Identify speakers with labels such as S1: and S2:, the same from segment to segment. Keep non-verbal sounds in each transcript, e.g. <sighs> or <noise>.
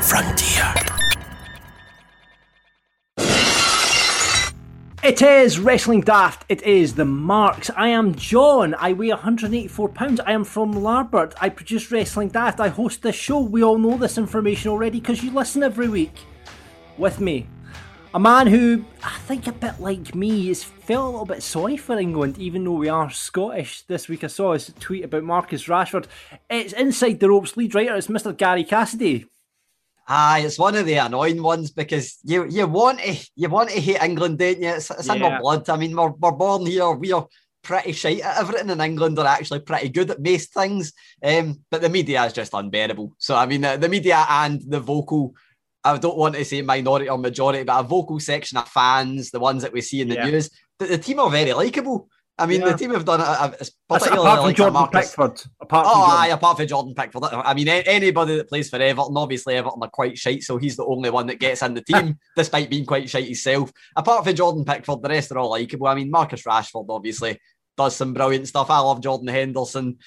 S1: Frontier.
S2: It is Wrestling Daft. It is the Marks. I am John. I weigh 184 pounds. I am from Larbert. I produce Wrestling Daft. I host this show. We all know this information already because you listen every week with me. A man who I think a bit like me has felt a little bit sorry for England, even though we are Scottish. This week I saw his tweet about Marcus Rashford. It's inside the ropes lead writer. It's Mr. Gary Cassidy.
S3: Aye, it's one of the annoying ones because you you want to you want to hate England, don't you? It's, it's in my blood. I mean, we're, we're born here. We are pretty shite at everything in England. Are actually pretty good at most things. Um, but the media is just unbearable. So I mean, the, the media and the vocal. I don't want to say minority or majority, but a vocal section of fans, the ones that we see in the
S2: Yeah.
S3: news, the, the team are very likable. I mean,
S2: Yeah.
S3: the team have done it. It's particularly
S2: apart from
S3: like a
S2: Jordan
S3: Marcus-
S2: Pickford. Apart from
S3: Oh,
S2: Jordan.
S3: aye, apart from Jordan Pickford. I mean, a- anybody that plays for Everton, obviously Everton are quite shite, so he's the only one that gets in the team, <laughs> despite being quite shite himself. Apart from Jordan Pickford, the rest are all likable. I mean, Marcus Rashford obviously does some brilliant stuff. I love Jordan Henderson.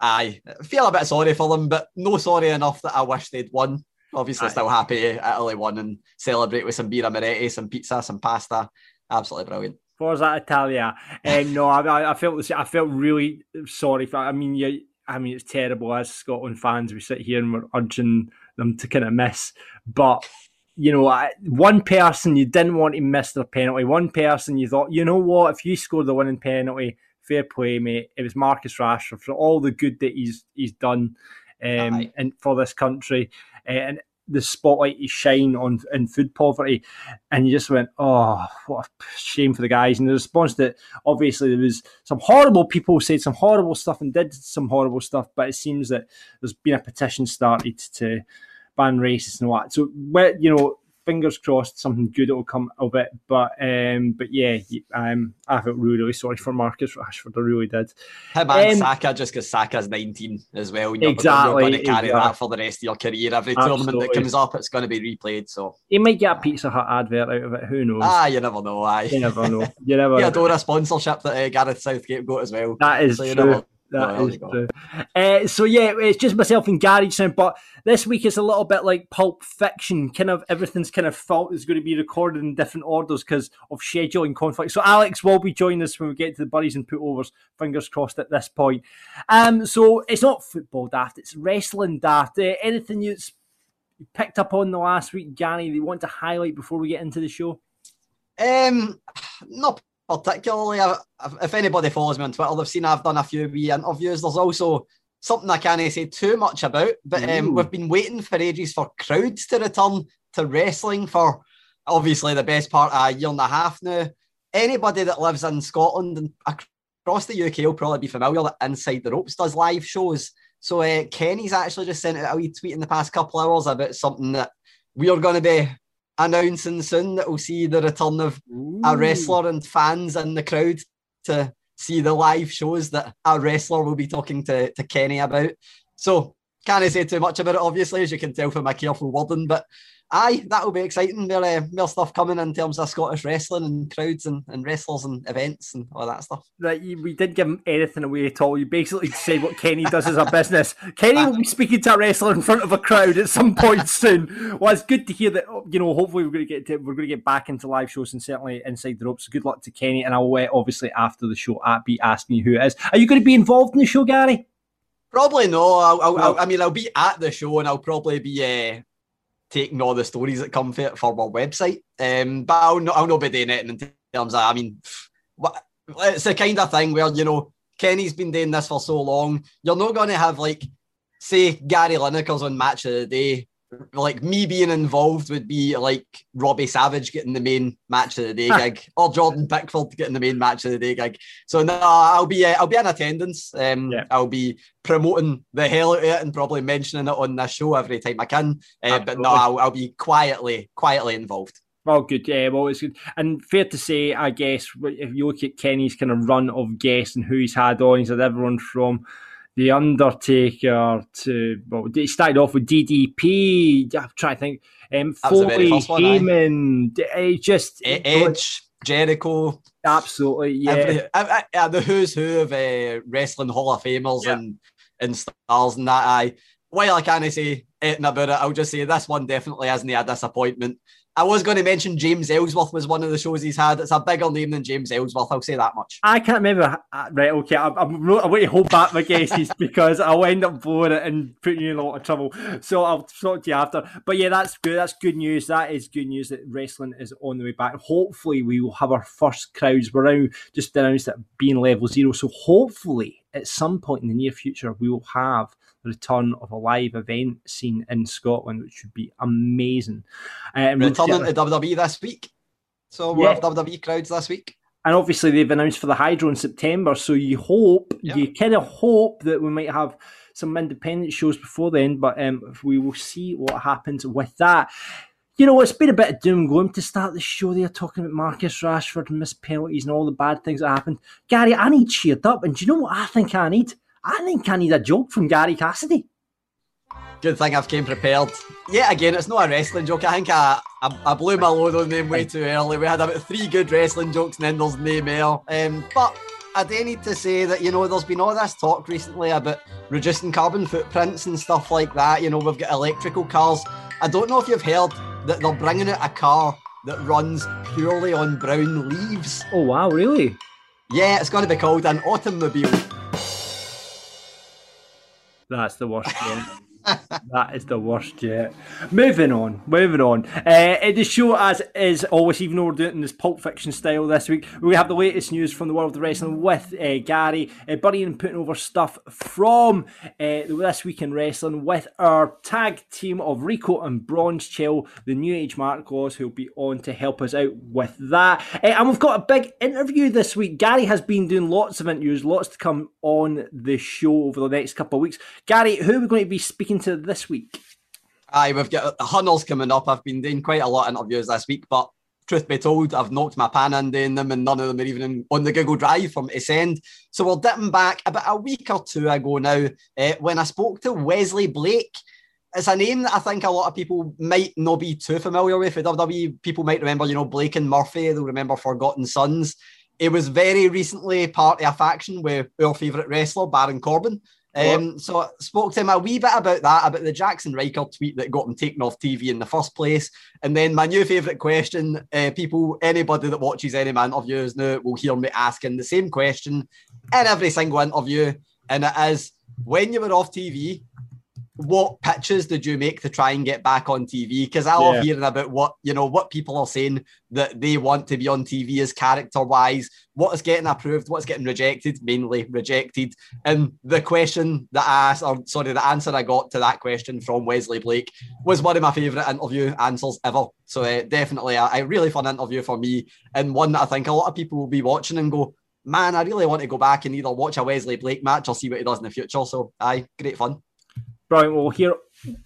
S3: I feel a bit sorry for them, but no sorry enough that I wish they'd won. Obviously,
S2: Aye.
S3: still happy Italy won and celebrate with some Birra Moretti, some pizza, some pasta. Absolutely brilliant.
S2: Forza Italia. Um, no, I, I- I felt I felt really sorry for. I mean, yeah, I mean, it's terrible as Scotland fans. We sit here and we're urging them to kind of miss, but you know, I, one person you didn't want to miss their penalty. One person you thought, you know what, if you scored the winning penalty, fair play, mate. It was Marcus Rashford for all the good that he's he's done, um, and for this country, uh, and the spotlight is shine on in food poverty and you just went, oh, what a shame for the guys. And the response that obviously there was some horrible people said some horrible stuff and did some horrible stuff, but it seems that there's been a petition started to ban racists and that. So, well, you know, fingers crossed, something good will come of it. But, um, but yeah, um, I felt really, really sorry for Marcus Rashford. I really did.
S3: Him and
S2: Um,
S3: Saka, just because Saka's 19 as well. You're,
S2: Exactly,
S3: You're going to carry
S2: exactly.
S3: that for the rest of your career. Every tournament that comes up, it's going to be replayed. So,
S2: He might get a Pizza Hut advert out of it. Who knows?
S3: ah, you never know. Aye.
S2: you never know. You <laughs> never.
S3: Yeah, Dora sponsorship that uh, Gareth Southgate got as well.
S2: That is
S3: So you
S2: true.
S3: Never-
S2: That
S3: Well,
S2: is
S3: there you go.
S2: true. Uh, so yeah, it's just myself and Gary sound, but this week it's a little bit like Pulp Fiction. Kind of everything's kind of felt is going to be recorded in different orders because of scheduling conflict. So Alex will be joining us when we get to the buddies and putovers. Fingers crossed at this point. Um, so it's not football daft; it's wrestling daft. Uh, anything you picked up on the last week, Gary, that you want to highlight before we get into the show?
S3: Um, not particularly. I- If anybody follows me on Twitter, they've seen I've done a few wee interviews. There's also something I can't say too much about, but um, we've been waiting for ages for crowds to return to wrestling for obviously the best part of a year and a half now. Anybody that lives in Scotland and across the UK will probably be familiar that Inside the Ropes does live shows. So uh, Kenny's actually just sent out a wee tweet in the past couple hours about something that we are going to be announcing soon that we'll see the return of a wrestler and fans in the crowd to see the live shows that a wrestler will be talking to, to Kenny about. So can't say too much about it, obviously, as you can tell from my careful wording, but aye, that'll be exciting. More, uh, more stuff coming in terms of Scottish wrestling and crowds and, and wrestlers and events and all that stuff.
S2: Right, you- we didn't give him anything away at all. You basically said what Kenny does as a business. <laughs> Kenny will be speaking to a wrestler in front of a crowd at some point <laughs> soon. Well, it's good to hear that. oh, You know, hopefully we're going to get to, we're going to get back into live shows and certainly inside the ropes. Good luck to Kenny, and I'll uh, obviously after the show at be asking you who it is. Are you going to be involved in the show, Gary?
S3: Probably no. I'll, I'll,
S2: No.
S3: I'll- I mean, I'll be at the show and I'll probably be uh, taking all the stories that come for for my website. Um, but I'll I'll not be doing it in terms of, I mean, it's the kind of thing where, you know, Kenny's been doing this for so long. You're not going to have, like, say, Gary Lineker's on Match of the Day like me being involved would be like Robbie Savage getting the main match of the day gig, or Jordan Pickford getting the main match of the day gig. So no, I'll be uh, I'll be in attendance. Um,
S2: Yeah.
S3: I'll be promoting the hell out of it and probably mentioning it on this show every time I can. Uh, but no, I'll, I'll be quietly quietly involved.
S2: Well, good. Yeah, well, it's good. And fair to say, I guess, if you look at Kenny's kind of run of guests and who he's had on, he's had everyone from The Undertaker to, well, he started off with DDP. I'm trying to think. Um,
S3: That was the very
S2: Foley,
S3: one.
S2: Heyman. It's just.
S3: Edge, Jericho,
S2: Absolutely, yeah.
S3: every, I, I, the who's who of uh, wrestling Hall of Famers
S2: Yeah.
S3: and and stars and that. I while I can't say anything about it, I'll just say this one definitely hasn't had a disappointment. I was going to mention James Ellsworth was one of the shows he's had. It's a bigger name than James Ellsworth. I'll say that much.
S2: I can't remember. uh, Right, okay. I'm, I'm, I want to hold back my guesses <laughs> because I'll end up blowing it and putting you in a lot of trouble. So I'll talk to you after. But yeah, that's good. That's good news. That is good news that wrestling is on the way back. Hopefully, we will have our first crowds. We're now just announced that being level zero. So hopefully, at some point in the near future, we will have return of a live event scene in Scotland, which would be amazing. Uh,
S3: Returning to WWE this week. So we
S2: Yeah.
S3: have WWE crowds this week.
S2: and obviously they've announced for the Hydro in September, so you hope,
S3: Yeah.
S2: you kind of hope that we might have some independent shows before then, but um, we will see what happens with that. You know, it's been a bit of doom and gloom to start the show. They're talking about Marcus Rashford and missed penalties and all the bad things that happened. Gary, I need cheered up, and do you know what I think I need? I think I need a joke from Gary Cassidy.
S3: Good thing I've came prepared. Yeah, again, it's not a wrestling joke. I think I, I, I blew my load on them way too early. We had about three good wrestling jokes and then there's no more. Um, but I do need to say that, you know, there's been all this talk recently about reducing carbon footprints and stuff like that. You know, we've got electrical cars. I don't know if you've heard that they're bringing out a car that runs purely on brown leaves.
S2: Oh, wow, really?
S3: Yeah, it's going to be called an automobile.
S2: That's the worst. That is the worst yet. Moving on, moving on. Uh, the show, as is always, even though we're doing it in this Pulp Fiction style this week, we have the latest news from the world of wrestling with uh, Gary, uh, buddying and putting over stuff from uh, This Week in Wrestling with our tag team of Rico and Bronze Chill, the New Age Mark Laws, who'll be on to help us out with that. Uh, and we've got a big interview this week. Gary has been doing lots of interviews, lots to come on the show over the next couple of weeks. Gary, who are we going to be speaking to this week?
S3: Aye, we've got the Hunnels coming up. I've been doing quite a lot of interviews this week, but truth be told, I've knocked my pan in doing them, and none of them are even on the Google Drive from to send. So we're dipping back about a week or two ago now eh, when I spoke to Wesley Blake. It's a name that I think a lot of people might not be too familiar with. For WWE, people might remember, you know, Blake and Murphy. They'll remember Forgotten Sons. It was very recently part of a faction with our favourite wrestler, Baron Corbin. Um, so I spoke to him a wee bit about that, about the Jaxson Ryker tweet that got him taken off TV in the first place. And then my new favourite question, uh, people, anybody that watches any of my interviews now will hear me asking the same question in every single interview. And it is, when you were off TV, what pitches did you make to try and get back on TV? Because I love
S2: Yeah.
S3: hearing about what you know, what people are saying that they want to be on TV as character wise, what is getting approved, what's getting rejected, mainly rejected. And the question that I asked, or sorry, the answer I got to that question from Wesley Blake was one of my favourite interview answers ever. So uh, definitely a, a really fun interview for me, and one that I think a lot of people will be watching and go, man, I really want to go back and either watch a Wesley Blake match or see what he does in the future. So aye, great fun.
S2: Brilliant. We'll hear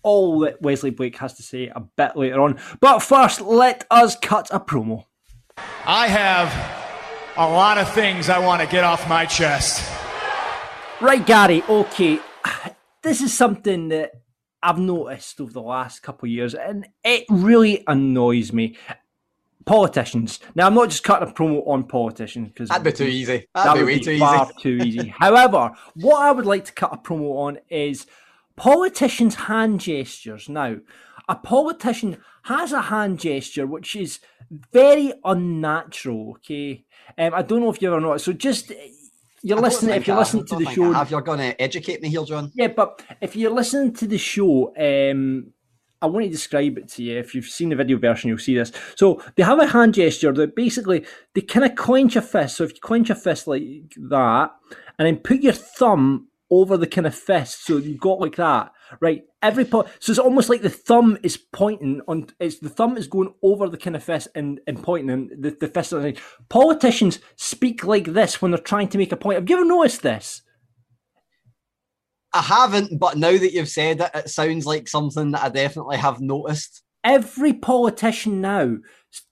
S2: all that Wesley Blake has to say a bit later on. But first, let us cut a promo.
S4: I have a lot of things I want to get off my chest.
S2: Right, Gary. Okay, this is something that I've noticed over the last couple of years, and it really annoys me. Politicians. Now, I'm not just cutting a promo on politicians because
S3: That'd be too easy. That'd
S2: that
S3: be
S2: would
S3: way
S2: be
S3: too
S2: far
S3: easy.
S2: too easy. <laughs> However, what I would like to cut a promo on is politicians' hand gestures. Now, a politician has a hand gesture which is very unnatural. Okay, um, I don't know if you ever noticed. So just you're listening. If you're
S3: I-
S2: listening to the show,
S3: have you're going to educate me here, John?
S2: yeah, but if you're listening to the show, um, I want to describe it to you. If you've seen the video version, you'll see this. So they have a hand gesture that basically they kind of clench a fist. So if you clench a fist like that, and then put your thumb over the kind of fist. So you've got like that, right? Every po- so it's almost like the thumb is pointing on. It's the thumb is going over the kind of fist and, and pointing, and the the fist. Is, politicians speak like this when they're trying to make a point. Have you ever noticed this?
S3: I haven't, but now that you've said it, it sounds like something that I definitely have noticed.
S2: Every politician now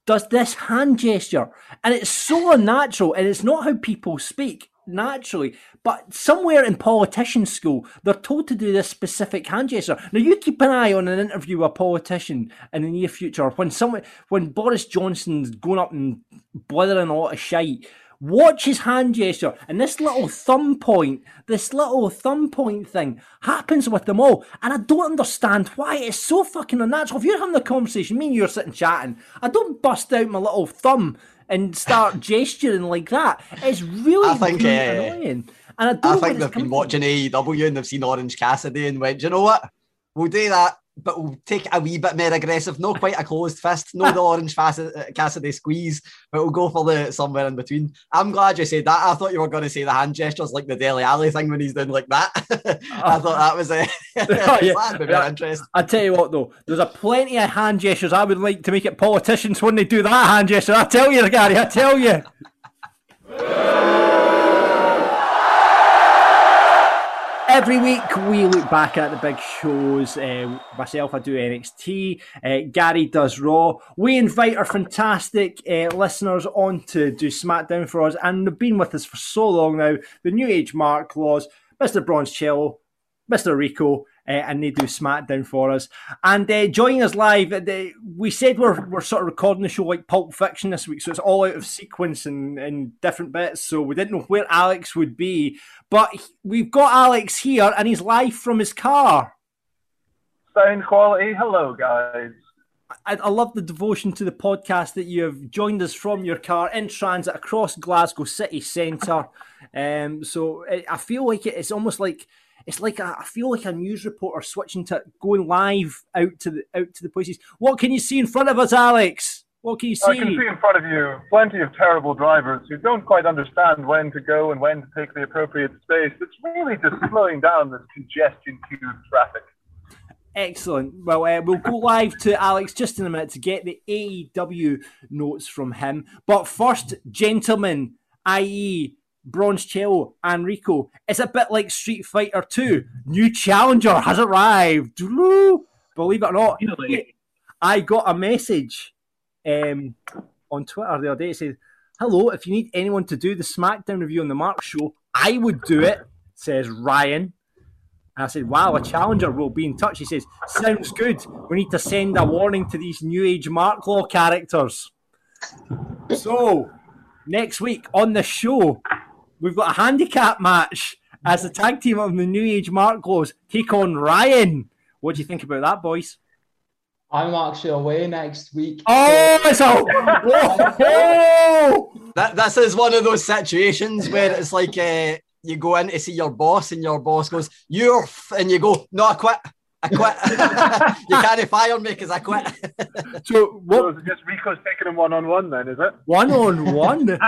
S2: does this hand gesture, and it's so unnatural, and it's not how people speak naturally. But somewhere in politician school, they're told to do this specific hand gesture. Now you keep an eye on an interview with a politician in the near future when someone when Boris Johnson's going up and blithering a lot of shite. Watch his hand gesture, and this little thumb point, this little thumb point thing happens with them all. And I don't understand why it's so fucking unnatural. If you're having a conversation, me and you're sitting chatting, I don't bust out my little thumb and start <laughs> gesturing like that. It's really,
S3: I think,
S2: really
S3: uh,
S2: annoying. And I, don't
S3: I think they've been watching AEW and they've seen Orange Cassidy and went, you know what? We'll do that, but we'll take it a wee bit more aggressive. Not quite a closed fist, no <laughs> the Orange uh, Cassidy squeeze, but we'll go for the somewhere in between. I'm glad you said that. I thought you were going to say the hand gestures like the Dele Alli thing when he's doing like that. <laughs> I thought that was a <laughs>
S2: Oh, yeah.
S3: that'd be very interesting.
S2: I tell you what, though, there's a plenty of hand gestures I would like to make it politicians when they do that hand gesture. I tell you, Gary, I tell you. Every week we look back at the big shows. Uh, myself, I do NXT. Uh, Gary does Raw. We invite our fantastic uh, listeners on to do SmackDown for us, and they've been with us for so long now. The New Age Mark Laws, Mr. Bronze Cello, Mr. Rico, uh, and they do SmackDown for us. And uh, joining us live, uh, we said we're, we're sort of recording the show like Pulp Fiction this week, so it's all out of sequence and, and different bits. So we didn't know where Alex would be, but we've got Alex here, and he's live from his car.
S5: Sound quality. Hello, guys.
S2: I, I love the devotion to the podcast that you have joined us from your car in transit across Glasgow city centre. <laughs> Um, so I I feel like it, it's almost like it's like a, I feel like a news reporter switching to going live out to the out to the places. What can you see in front of us, Alex? What can you see?
S5: I can see in front of you plenty of terrible drivers who don't quite understand when to go and when to take the appropriate space. It's really just slowing down this congestion queue traffic.
S2: Excellent. Well, uh, we'll go live to Alex just in a minute to get the AEW notes from him. But first, gentlemen, i.e., Bronze Cello and Rico, it's a bit like Street Fighter 2. New challenger has arrived. Believe it or not, I got a message um, on Twitter the other day. It said, Hello, if you need anyone to do the SmackDown review on the Mark Show, I would do it, says Ryan. And I said, Wow, a challenger will be in touch. He says, Sounds good. We need to send a warning to these New Age Mark Law characters. So, next week on the show, we've got a handicap match as the tag team of the New Age Mark goes take on Ryan. What do you think about that, boys?
S6: I'm actually away next week.
S2: Oh, it's a. <laughs> Whoa!
S3: That this is one of those situations where it's like uh, you go in to see your boss and your boss goes, "You're," f-, and you go, "No, I quit. I quit. <laughs> you can't fire me because I quit."
S2: So,
S5: So
S2: what?
S5: is it just Rico's taking him one on one then, is it?
S2: One on one.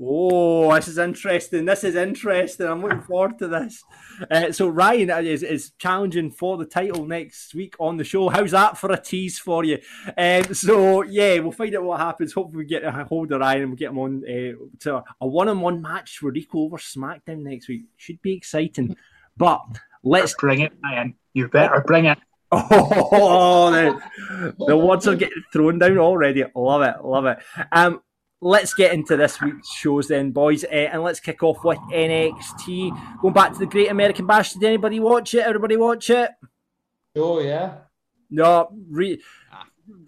S2: Oh, this is interesting. This is interesting. I'm looking forward to this. Uh, so Ryan is, is challenging for the title next week on the show. How's that for a tease for you? Um, so yeah, we'll find out what happens. Hopefully, we get a hold of Ryan and we get him on uh, to a one-on-one match for Rico over SmackDown next week. Should be exciting. But let's
S7: Bring it, Ryan. You better bring it. <laughs>
S2: Oh, the, the words are getting thrown down already. Love it, love it. Um, let's get into this week's shows then, boys, uh, and let's kick off with NXT. Going back to the Great American Bash. Did anybody watch it? Everybody watch it?
S6: Oh yeah.
S2: No, re-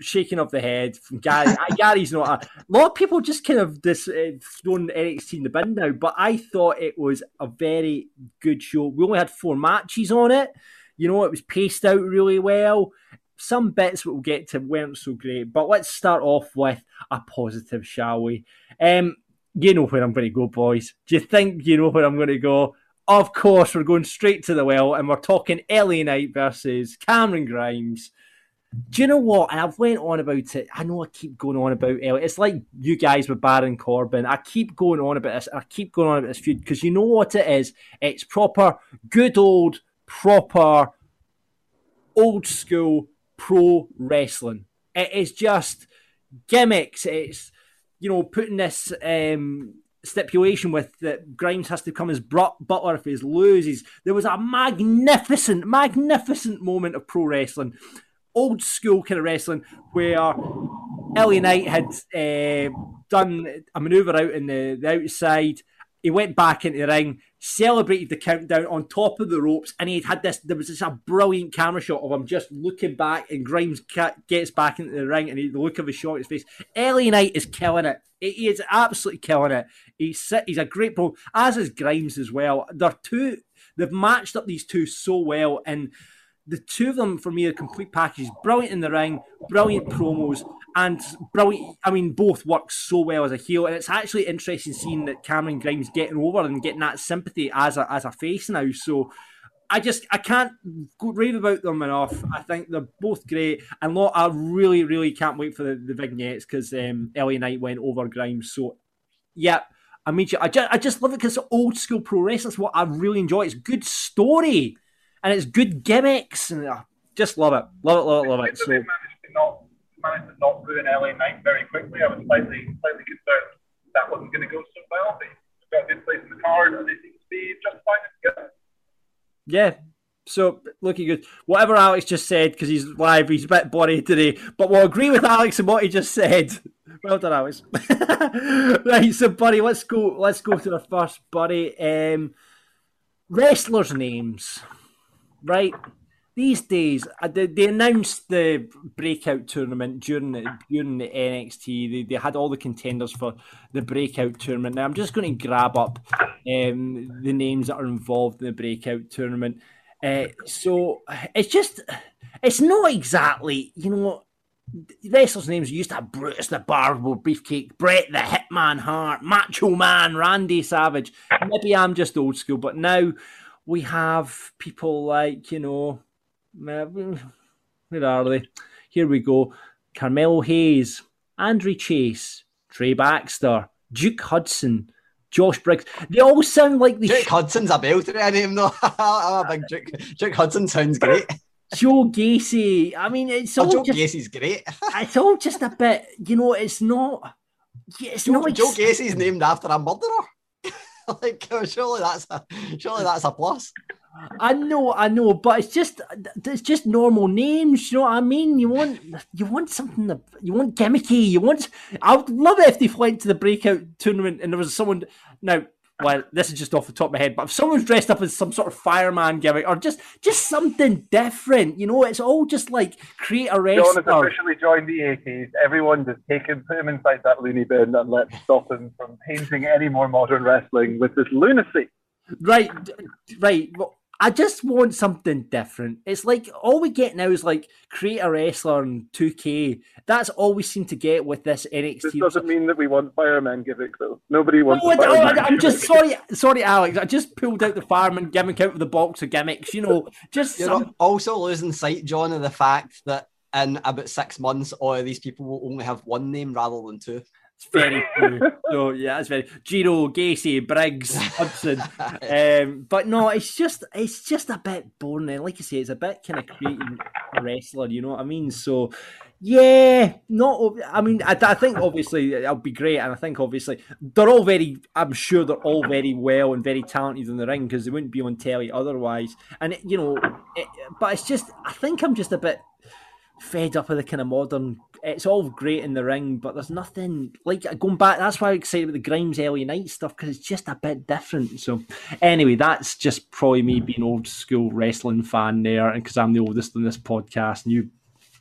S2: shaking of the head from Gary. Gary's not. A, a lot of people just kind of dis, uh, thrown NXT in the bin now, but I thought it was a very good show. We only had four matches on it. You know, it was paced out really well. Some bits we'll get to weren't so great, but let's start off with a positive, shall we? Um, you know where I'm going to go, boys. Do you think you know where I'm going to go? Of course, we're going straight to the well, and we're talking LA Knight versus Cameron Grimes. do you know what? And I've went on about it. I know I keep going on about it. It's like you guys with Baron Corbin. I keep going on about this. I keep going on about this feud because you know what it is. It's proper, good old, proper, old school pro wrestling. It is just gimmicks. It's you know putting this um, stipulation with that Grimes has to come as butler if he loses. There was a magnificent, magnificent moment of pro wrestling, old school kind of wrestling, where LA Knight had uh, done a maneuver out in the, the outside. He went back into the ring, celebrated the countdown on top of the ropes, and he had this. There was this a brilliant camera shot of him just looking back, and Grimes gets back into the ring, and he, the look of his shot, his face. LA Knight is killing it. He is absolutely killing it. He's he's a great pro, as is Grimes as well. They're two. They've matched up these two so well, and the two of them for me are complete packages. Brilliant in the ring, brilliant promos, and brilliant. I mean, both work so well as a heel, and it's actually interesting seeing that Cameron Grimes getting over and getting that sympathy as a as a face now. So. I just I can't rave about them enough. I think they're both great, and lot I really really can't wait for the, the vignettes because um, LA Knight went over Grimes. So, yeah, I mean, I just I just love it because old school pro wrestling what I really enjoy. It's good story and it's good gimmicks, and I just love it, love it, love it, love it. So.
S5: Not managed to not ruin LA Knight very quickly. I was slightly slightly concerned that wasn't going to go so well. But got a good place in the card, and they seem to be just fine together.
S2: Yeah, so looking good. Whatever Alex just said, because he's live, he's a bit body today. But we'll agree with Alex and what he just said. <laughs> Well done, Alex. <laughs> right, so buddy, let's go. Let's go to the first buddy. Um, wrestlers' names right? These days, uh, they, they announced the breakout tournament during the, during the NXT. They, they had all the contenders for the breakout tournament. Now, I'm just going to grab up um, the names that are involved in the breakout tournament. Uh, so it's just, it's not exactly, you know, wrestlers' names used to have Brutus the Barber Beefcake, Bret the Hitman Hart, Macho Man, Randy Savage. Maybe I'm just old school, but now we have people like, you know, where are they? Here we go. Carmelo Hayes, Andre Chase, Trey Baxter, Duke Hudson, Josh Briggs. They all sound like the
S3: Duke sh- Hudson's a belter. I name though. I'm a big Duke. Duke Hudson sounds great.
S2: Joe Gacy. I mean, it's oh, all
S3: oh, Joe
S2: just,
S3: Gacy's great. <laughs>
S2: it's all just a bit. You know, it's not. It's
S3: Joe,
S2: not.
S3: Joe Gacy's named after a murderer. <laughs> like oh, surely that's a surely that's a plus.
S2: I know, I know, but it's just it's just normal names. You know what I mean? You want you want something that you want gimmicky. You want. I would love it if they went to the breakout tournament and there was someone. Now well, this is just off the top of my head, but if someone's dressed up as some sort of fireman gimmick or just just something different, you know, it's all just like create a wrestler.
S5: John has officially joined the 80s. Everyone just take him, put him inside that loony bin and let's stop him from painting any more modern wrestling with this lunacy.
S2: Right, right. Well, I just want something different. It's like all we get now is like create a wrestler in 2K. That's all we seem to get with this NXT.
S5: This doesn't mean that we want fireman gimmick though. Nobody wants.
S2: No, oh, I'm just <laughs> sorry, sorry, Alex. I just pulled out the fireman gimmick out of the box of gimmicks. You know, just
S3: you're some... also losing sight, John, of the fact that in about six months, all of these people will only have one name rather than two.
S2: It's very true. so <laughs> yeah, it's very Giro, Gacy, Briggs, Hudson. Um, but no, it's just it's just a bit boring. Like I say, it's a bit kind of creating a wrestler. You know what I mean? So yeah, not. I mean, I, I think obviously it'll be great, and I think obviously they're all very. I'm sure they're all very well and very talented in the ring because they wouldn't be on telly otherwise. And it, you know, it, but it's just I think I'm just a bit fed up with the kind of modern. It's all great in the ring, but there's nothing like going back. That's why I'm excited about the Grimes LA Knight stuff because it's just a bit different. So, anyway, that's just probably me being old school wrestling fan there, and because I'm the oldest in this podcast, and you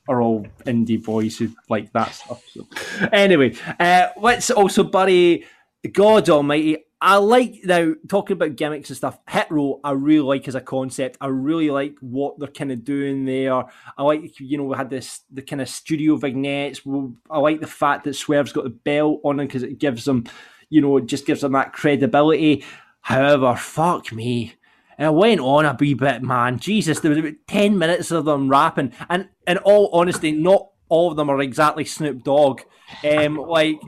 S2: are all indie boys who like that stuff. So, anyway, uh, let's also bury God Almighty. I like now talking about gimmicks and stuff. Hit row, I really like as a concept. I really like what they're kind of doing there. I like, you know, we had this the kind of studio vignettes. I like the fact that Swerve's got the belt on him because it gives them, you know, it just gives them that credibility. However, fuck me, And it went on a wee bit, man. Jesus, there was about 10 minutes of them rapping. And in all honesty, not all of them are exactly Snoop Dogg. Um, like,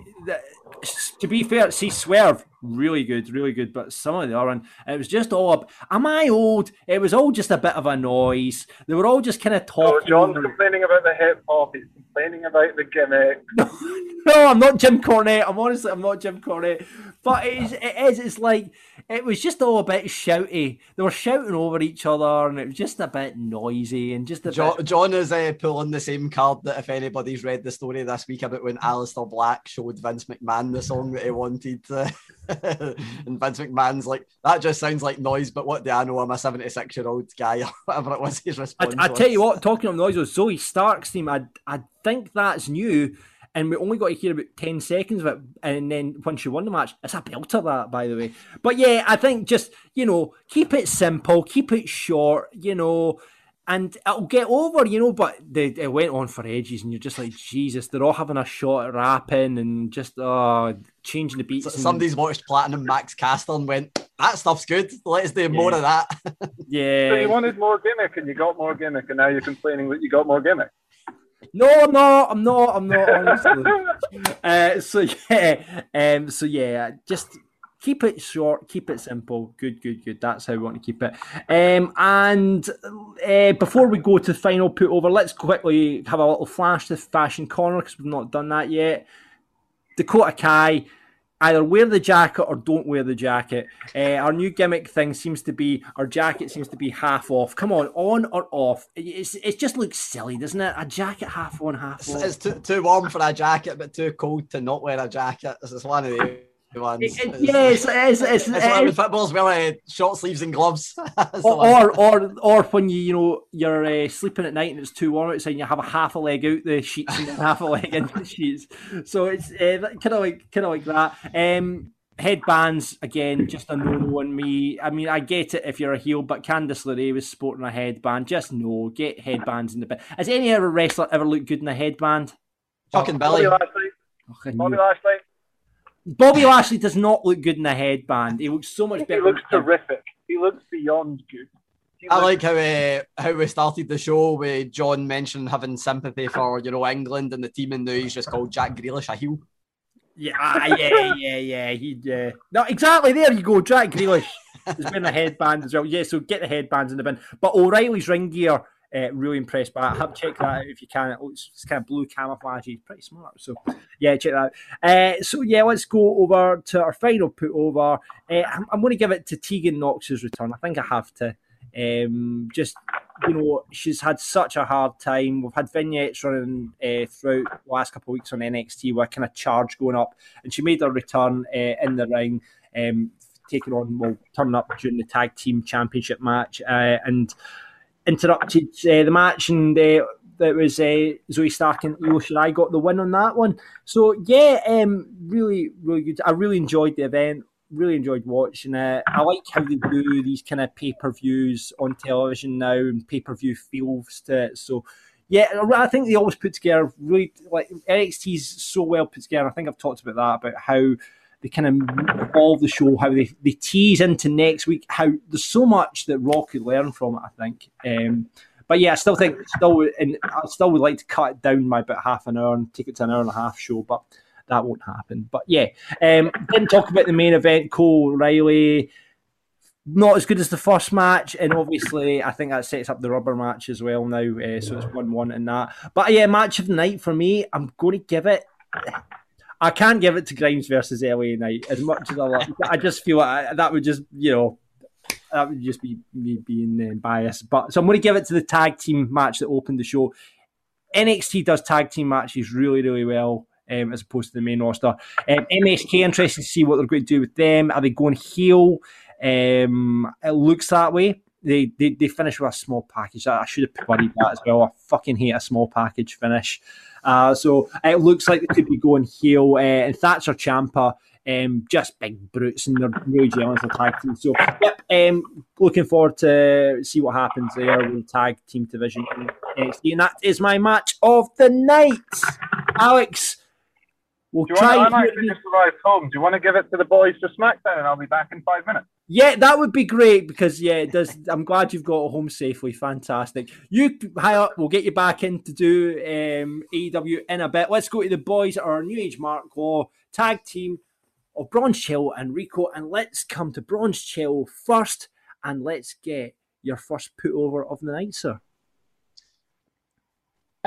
S2: to be fair, see, Swerve, really good, really good, but some of the other one, it was just all up. Am I old? It was all just a bit of a noise. They were all just kind of talking.
S5: John's complaining about the hip hop. He's complaining about the gimmick. <laughs>
S2: no, I'm not Jim Cornette. I'm honestly, I'm not Jim Cornette. But it is, it is, it's like, it was just all a bit shouty. They were shouting over each other and it was just a bit noisy and just a
S3: John,
S2: bit.
S3: John is uh, pulling the same card that if anybody's read the story this week about when Aleister Black showed Vince McMahon the song that he wanted, uh, <laughs> <laughs> and Vince McMahon's like, that just sounds like noise, but what do I know? I'm a 76 year old guy, or <laughs> whatever it was his
S2: I,
S3: response.
S2: I tell you what, talking of noise was Zoey Stark's team, I, I think that's new. And we only got to hear about 10 seconds of it. And then once she won the match, it's a belter, that, by the way. But yeah, I think just, you know, keep it simple, keep it short, you know, and it'll get over, you know. But they, it went on for ages, and you're just like, Jesus, they're all having a shot at rapping and just uh, changing the beats.
S3: So-
S2: and-
S3: Somebody's watched Platinum Max Caster and went, that stuff's good. Let's do more of that.
S2: yeah. <laughs>
S5: So you wanted more gimmick, and you got more gimmick, and now you're complaining that you got more gimmick.
S2: No, I'm not. I'm not. I'm not. Honestly. <laughs> uh, so yeah. Um. So yeah. Just keep it short. Keep it simple. Good. Good. Good. That's how we want to keep it. Um. And uh, before we go to the final put over, let's quickly have a little flash to fashion corner because we've not done that yet. Dakota Kai. Either wear the jacket or don't wear the jacket. Uh, our new gimmick thing seems to be our jacket seems to be half off. Come on, on or off? It's, it just looks silly, doesn't it? A jacket half on, half
S3: It's,
S2: off.
S3: it's too, too warm for a jacket, but too cold to not wear a jacket. This is one of the ones.
S2: It- it- yeah, it's- it's- it's-
S3: it's like when
S2: it's-
S3: football's wearing uh, short sleeves and gloves. <laughs>
S2: Or, or or or when you you know you're uh, sleeping at night and it's too warm outside and you have a half a leg out the sheets and half a leg in the sheets. So it's uh, kind of like kind of like that. Um, headbands again, just a no no on me. I mean, I get it if you're a heel, but Candice LeRae was sporting a headband. Just no, get headbands in the bit. Has any other wrestler ever looked good in a headband?
S3: Fucking
S5: Bobby
S3: Billy.
S5: Lashley.
S2: Oh, I
S5: Bobby
S2: it.
S5: Lashley.
S2: Bobby Lashley does not look good in a headband. He looks so much better.
S5: He looks
S2: in-
S5: terrific. He looks beyond good. He
S3: I
S5: looks-
S3: like how uh, how we started the show with John mentioned having sympathy for you know England and the team, and now he's just called Jack Grealish a heel.
S2: Yeah, ah, yeah, yeah, yeah. He, yeah. No, exactly. There you go. Jack Grealish has been a headband as well. Yeah, so get the headbands in the bin. But O'Reilly's ring gear, uh, really impressed by it. Have check that out if you can. It looks it's kind of blue camouflage. He's pretty smart. So yeah, check that out. Uh, so yeah, let's go over to our final put over. Uh, I'm, I'm going to give it to Tegan Nox's return. I think I have to. Um, just you know, she's had such a hard time. We've had vignettes running uh, throughout the last couple of weeks on NXT with kind of charge going up, and she made her return uh, in the ring, um, taking on, well, turning up during the tag team championship match, uh, and interrupted uh, the match, and uh, that was uh, Zoey Stark and Io Shirai got the win on that one. So yeah, um, really, really good. I really enjoyed the event. Really enjoyed watching it. I like how they do these kind of pay per views on television now and pay per view feels to it. So yeah, I think they always put together really like NXT's so well put together. I think I've talked about that about how they kind of evolve the show, how they, they tease into next week, how there's so much that Raw could learn from it. I think. Um, but yeah, I still think still, and I still would like to cut it down by about half an hour and take it to an hour and a half show, but that won't happen. But yeah, um, didn't talk about the main event. Cole Riley, not as good as the first match, and obviously I think that sets up the rubber match as well now. Uh, so it's one one in that. But yeah, match of the night for me. I'm going to give it. I can't give it to Grimes versus LA Knight as much as I love. I just feel like that would just you know that would just be me being uh, biased. But so I'm going to give it to the tag team match that opened the show. NXT does tag team matches really, really well. Um, as opposed to the main roster, um, MSK interested to see what they're going to do with them. Are they going heel? Um, it looks that way. They, they they finish with a small package. I, I should have worried that as well. I fucking hate a small package finish. Uh, so it looks like they could be going heel. Uh, and Thatcher Ciampa, um, just big brutes, and they're really jealous of the tag team. So, yep, um, looking forward to see what happens there with the tag team division NXT. And that is my match of the night. Alex, we'll
S5: Do you
S2: try
S5: want,
S2: and
S5: I'm
S2: hear
S5: actually just arrived home. Do you want to give it to the boys for SmackDown and I'll be back in five minutes?
S2: Yeah, that would be great because yeah, it does. I'm glad you've got home safely. Fantastic. You high up. We'll get you back in to do um, AEW in a bit. Let's go to the boys. Our New Age Mark Law tag team of Bronze Chill and Rico, and let's come to Bronze Chill first, and let's get your first put over of the night, sir.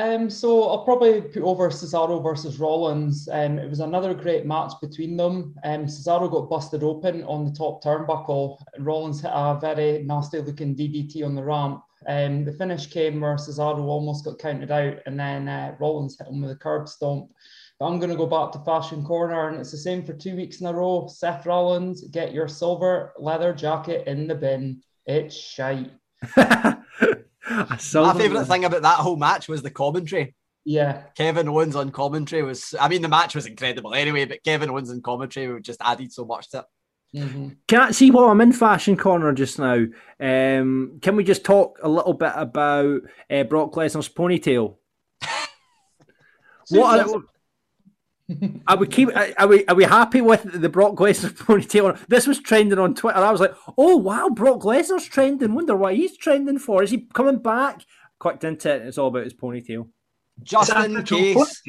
S6: Um, so I'll probably put over Cesaro versus Rollins. Um, it was another great match between them. Um, Cesaro got busted open on the top turnbuckle. Rollins hit a very nasty looking DDT on the ramp. Um, the finish came where Cesaro almost got counted out, and then uh, Rollins hit him with a curb stomp. But I'm going to go back to Fashion Corner, and it's the same for two weeks in a row. Seth Rollins, get your silver leather jacket in the bin. It's shite. <laughs> <laughs>
S3: My favourite thing about that whole match was the commentary.
S6: Yeah.
S3: Kevin Owens on commentary was, I mean, the match was incredible anyway, but Kevin Owens on commentary just added so much to it.
S6: Mm-hmm.
S2: Can't see while I'm in fashion corner just now. Um, can we just talk a little bit about uh, Brock Lesnar's ponytail? <laughs> what are, are we keep? Are we are we happy with the Brock Lesnar <laughs> ponytail? This was trending on Twitter. I was like, oh wow, Brock Lesnar's trending. Wonder what he's trending for. Is he coming back? Clicked into it. It's all about his ponytail.
S3: Just in case.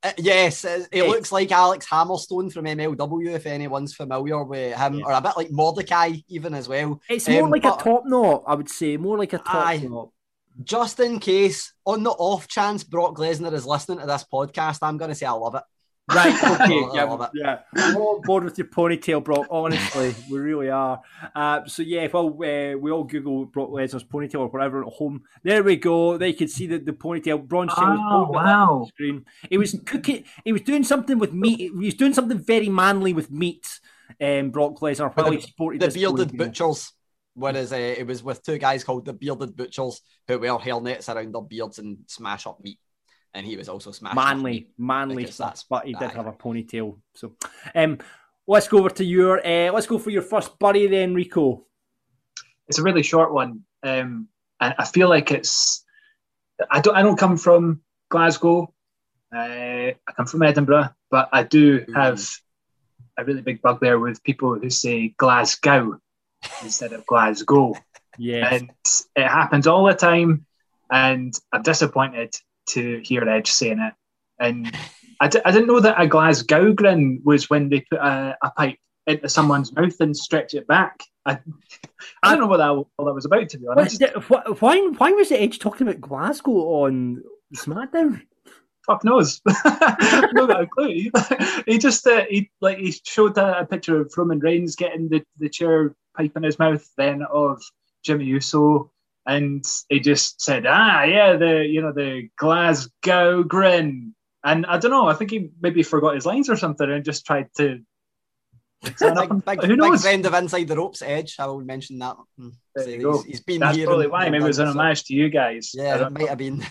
S3: Uh, yes, it, it hey. looks like Alex Hammerstone from MLW. If anyone's familiar with him, yeah. or a bit like Mordecai, even as well.
S2: It's more um, like a top knot, I would say. More like a top I, knot.
S3: Just in case, on the off chance Brock Lesnar is listening to this podcast, I'm going to say I love it.
S2: Right, <laughs> okay, yeah, yeah. We're all on board with your ponytail, Brock. Honestly, we really are. Uh, so yeah, well, uh, we all Google Brock Lesnar's ponytail or whatever at home, there we go. They you can see the, the ponytail. Bronze
S7: oh, wow.
S2: screen. He was cooking. He was doing something with meat. He was doing something very manly with meat. Um, Brock Lesnar while
S3: the,
S2: he sported
S3: the bearded ponytail. butchers. Whereas uh, it was with two guys called the bearded butchers who wear hairnets around their beards and smash up meat and he was also smashed.
S2: Manly, manly stuff, but he did have a ponytail. So, um, let's go over to your. Uh, let's go for your first buddy then, Rico.
S7: It's a really short one, um, and I feel like it's. I don't. I don't come from Glasgow. Uh, I come from Edinburgh, but I do have a really big bugbear with people who say Glasgow instead of Glasgow.
S2: Yeah,
S7: and it happens all the time, and I'm disappointed to hear Edge saying it. And I d- I didn't know that a Glasgow grin was when they put a, a pipe into someone's mouth and stretch it back. I, I don't know what that, what that was about, to be honest.
S2: Why, why was Edge talking about Glasgow on SmackDown?
S7: Fuck knows. <laughs> no got a clue. <laughs> he just uh, he like he showed a, a, picture of Roman Reigns getting the, the chair pipe in his mouth, then of Jimmy Uso and he just said, "Ah, yeah, the you know the Glasgow grin." And I don't know. I think he maybe forgot his lines or something and just tried to. <laughs>
S3: big, big, Who knows? big friend of Inside the Ropes, Edge. I will mention that.
S7: Hmm. There you go. he's been That's here. probably why. Maybe it was an homage to you guys.
S3: Yeah, it might have been.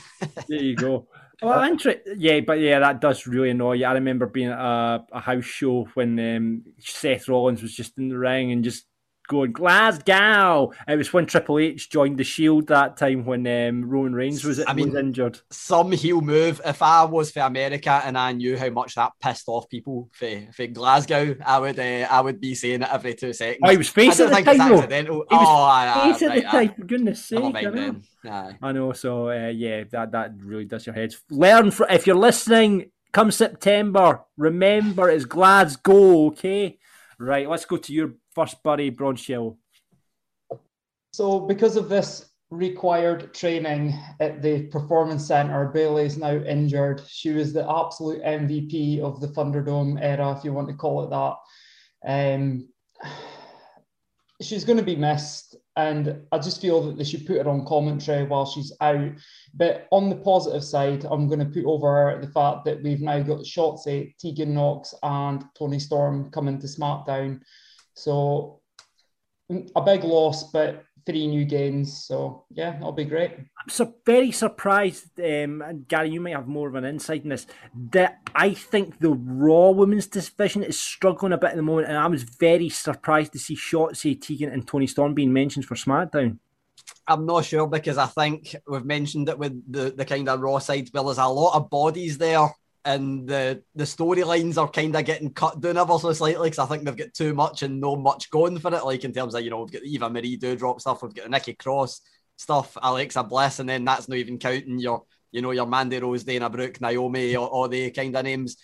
S2: there you go. Well, inter- yeah, but yeah, that does really annoy you. I remember being at a, a house show when um, Seth Rollins was just in the ring and just going Glasgow. It was when Triple H joined the Shield that time when um, Roman Reigns was, I mean, was injured.
S3: Some heel move. If I was for America and I knew how much that pissed off people for, for Glasgow, I would uh, I would be saying it every two seconds.
S2: Oh, he was face at the time. Accidental.
S3: He was oh,
S2: face at the time. For goodness sake, I know. I know. So uh, yeah, that that really does your head. Learn from if you're listening. Come September, remember it's Glasgow. Okay, right. Let's go to your first buddy Bronze
S6: So, because of this required training at the performance center, Bayley is now injured. She was the absolute MVP of the Thunderdome era, if you want to call it that. Um, she's going to be missed, and I just feel that they should put her on commentary while she's out. But on the positive side, I'm going to put over the fact that we've now got Shotzi, Tegan Nox, and Toni Storm coming to SmackDown. So a big loss, but three new gains. So yeah, that'll be great.
S2: I'm so very surprised, um, and Gary, you might have more of an insight in this. That I think the Raw Women's division is struggling a bit at the moment, and I was very surprised to see Shotzi, Tegan, and Toni Storm being mentioned for SmackDown.
S3: I'm not sure because I think we've mentioned it with the, the kind of Raw side. Well, there's a lot of bodies there and the the storylines are kind of getting cut down ever so slightly because I think they've got too much and no much going for it. Like in terms of you know we've got the Eva Marie Doudrop stuff, we've got the Nikki Cross stuff, Alexa Bliss, and then that's not even counting your you know your Mandy Rose, Dana Brooke, Naomi, or all the kind of names.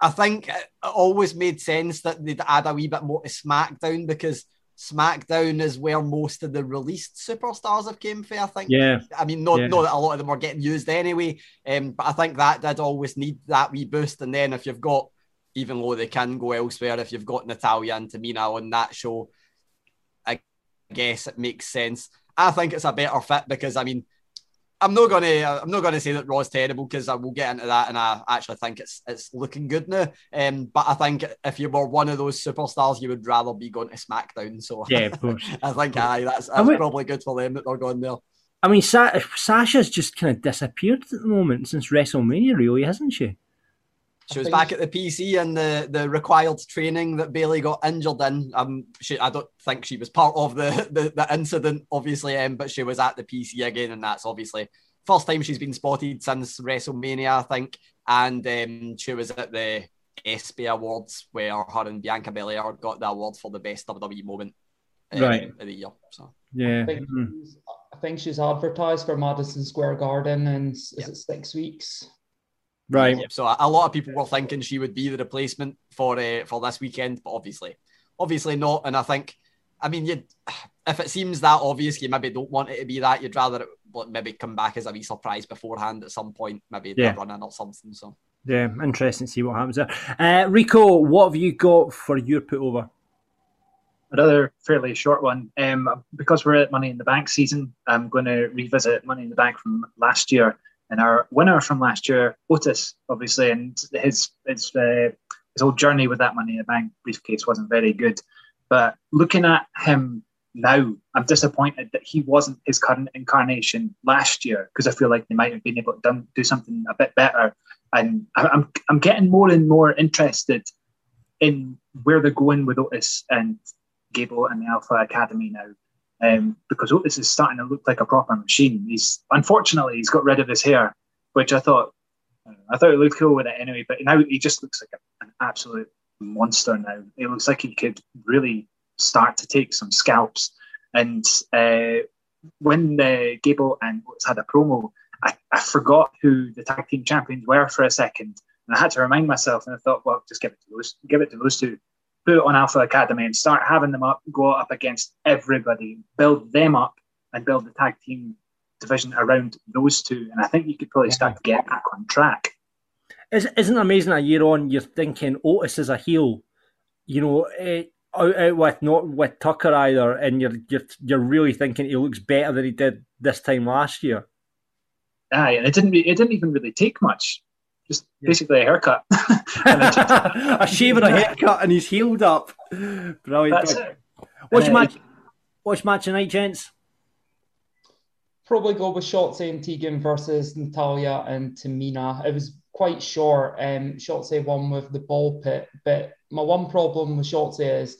S3: I think it always made sense that they'd add a wee bit more to SmackDown because SmackDown is where most of the released superstars have came from. I think.
S2: Yeah.
S3: I mean, not
S2: Yeah.
S3: not that a lot of them were getting used anyway, um, but I think that did always need that wee boost. And then if you've got, even though they can go elsewhere, if you've got Natalya and Tamina on that show, I guess it makes sense. I think it's a better fit because I mean, I'm not gonna I'm not gonna say that Raw's terrible because I will get into that and I actually think it's it's looking good now. Um, but I think if you were one of those superstars, you would rather be going to SmackDown. So
S2: Yeah, of <laughs> course.
S3: I think aye, that's,
S2: I
S3: that's
S2: would-
S3: probably good for them that they're going there.
S2: I mean, Sa- Sasha's just kind of disappeared at the moment since WrestleMania, really, hasn't she?
S3: She was back at the PC and the, the required training that Bayley got injured in. Um, she I don't think she was part of the the, the incident, obviously, um, but she was at the PC again, and that's obviously first time she's been spotted since WrestleMania, I think. And um, she was at the ESPY Awards where her and Bianca Belair got the award for the best WWE moment um,
S2: Right.
S3: of the year. So
S2: Yeah.
S6: I think, she's, I think she's advertised for Madison Square Garden in is it six weeks?
S2: Right.
S3: So a, a lot of people were thinking she would be the replacement for uh, for this weekend, but obviously, obviously not. And I think, I mean, you <sighs> if it seems that obvious, you maybe don't want it to be that. You'd rather it well, maybe come back as a wee surprise beforehand at some point, maybe
S2: Yeah.
S3: a run or something. So
S2: Yeah, interesting to see what happens there. Uh, Rico, what have you got for your put over?
S7: Another fairly short one. Um, because we're at Money in the Bank season, I'm going to revisit Money in the Bank from last year. And our winner from last year, Otis, obviously, and his his uh, his whole journey with that Money in the Bank briefcase wasn't very good. But looking at him now, I'm disappointed that he wasn't his current incarnation last year because I feel like they might have been able to do something a bit better. And I'm I'm getting more and more interested in where they're going with Otis and Gable and the Alpha Academy now. Um, because Otis is starting to look like a proper machine. He's unfortunately he's got rid of his hair, which I thought know, I thought it looked cool with it anyway. But now he just looks like a, an absolute monster. Now it looks like he could really start to take some scalps. And uh, when uh, Gable and Otis had a promo, I, I forgot who the tag team champions were for a second, and I had to remind myself. And I thought, well, just give it to those, give it to those two put it on Alpha Academy and start having them up, go up against everybody, build them up, and build the tag team division around those two. And I think you could probably start to get back on track.
S2: Is, isn't it amazing a year on you're thinking Otis is a heel, you know, eh, out, out with not with Tucker either, and you're, you're you're really thinking he looks better than he did this time last year.
S7: Aye, and it didn't. It didn't even really take much. Just basically a haircut. <laughs> <laughs>
S2: a shave and a haircut, and he's healed up. Brilliant.
S7: That's it.
S2: What's
S7: Uh,
S2: match? What's match tonight, gents?
S6: Probably go with Shotzi and Tegan versus Natalya and Tamina. It was quite short. Um, Shotzi won with the ball pit, but my one problem with Shotzi is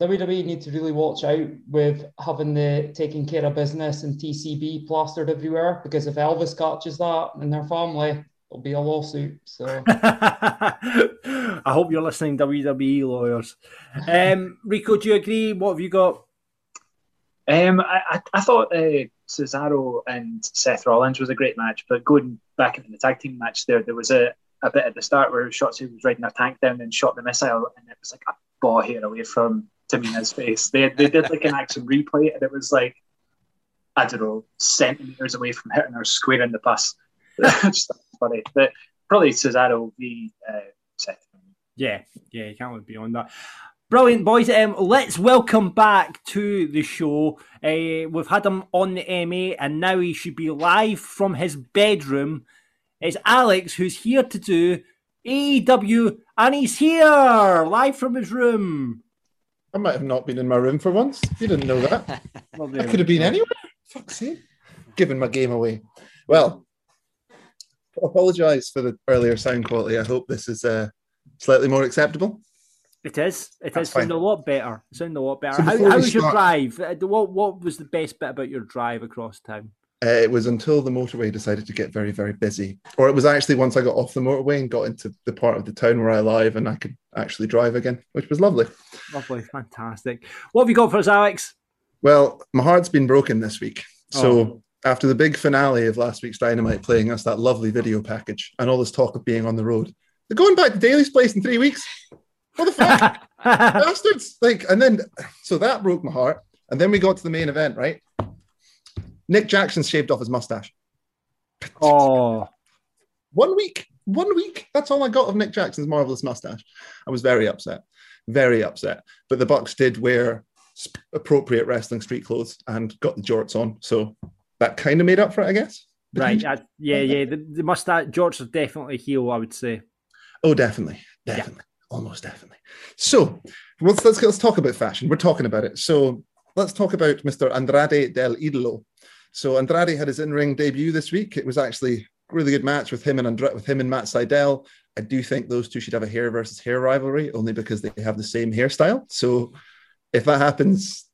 S6: WWE need to really watch out with having the taking care of business and TCB plastered everywhere because if Elvis catches that in their family, it'll be a lawsuit. So <laughs>
S2: I hope you're listening, WWE lawyers. Um, Rico, do you agree? What have you got?
S7: Um, I, I, I thought uh, Cesaro and Seth Rollins was a great match, but going back into the tag team match there, there was a, a bit at the start where Shotzi was riding a tank down and shot the missile, and it was like a ball hair away from Tamina's face. They, they did like an action replay, and it was like, I don't know, centimeters away from hitting her square in the bus. <laughs> Just funny. But probably Cesaro v uh, Seth.
S2: Yeah, yeah, you can't look beyond that. Brilliant, boys. Um, let's welcome back to the show. Uh, we've had him on the MA, and now he should be live from his bedroom. It's Alex who's here to do AEW, and he's here live from his room.
S8: I might have not been in my room for once. You didn't know that. <laughs> I could have been anywhere. Fuck's sake. Giving my game away. Well, apologise for the earlier sound quality. I hope this is uh, slightly more acceptable.
S2: It is. It
S8: That's
S2: is sound a lot better. Sound a lot better.
S8: So
S2: how how was your drive? Uh, What What was the best bit about your drive across town?
S8: Uh, it was until the motorway decided to get very, very busy. Or it was actually once I got off the motorway and got into the part of the town where I live and I could actually drive again, which was lovely.
S2: Lovely, fantastic. What have you got for us, Alex?
S8: Well, my heart's been broken this week. So
S2: Oh.
S8: After the big finale of last week's Dynamite playing us that lovely video package and all this talk of being on the road, they're going back to Daily's place in three weeks. What the fuck? <laughs> Bastards! Like, and then so that broke my heart. And then we got to the main event, right? Nick Jackson shaved off his mustache.
S2: Oh,
S8: One week, one week. That's all I got of Nick Jackson's marvelous mustache. I was very upset, very upset. But the Bucks did wear appropriate wrestling street clothes and got the jorts on, so that kind of made up for it, I guess.
S2: right. I- yeah, yeah. The, the mustache, George is definitely heel, I would say.
S8: Oh, definitely, definitely, almost definitely. So let's, let's let's talk about fashion. We're talking about it. So let's talk about Mr. Andrade El Idolo. So Andrade had his in-ring debut this week. It was actually a really good match with him and Andra- with him and Matt Sydal. I do think those two should have a hair versus hair rivalry, only because they have the same hairstyle. So if that happens,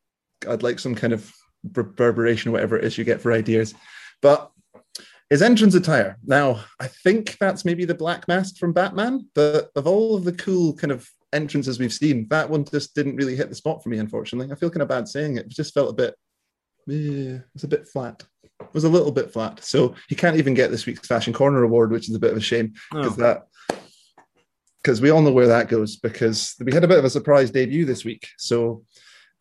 S8: I'd like some kind of reverberation or whatever it is you get for ideas. But his entrance attire. Now, I think that's maybe the black mask from Batman, but of all of the cool kind of entrances we've seen, that one just didn't really hit the spot for me, unfortunately. I feel kind of bad saying it. It just felt a bit, yeah, it was a bit flat. It was a little bit flat. So he can't even get this week's Fashion Corner award, which is a bit of a shame because
S2: Oh.
S8: that because we all know where that goes because we had a bit of a surprise debut this week. So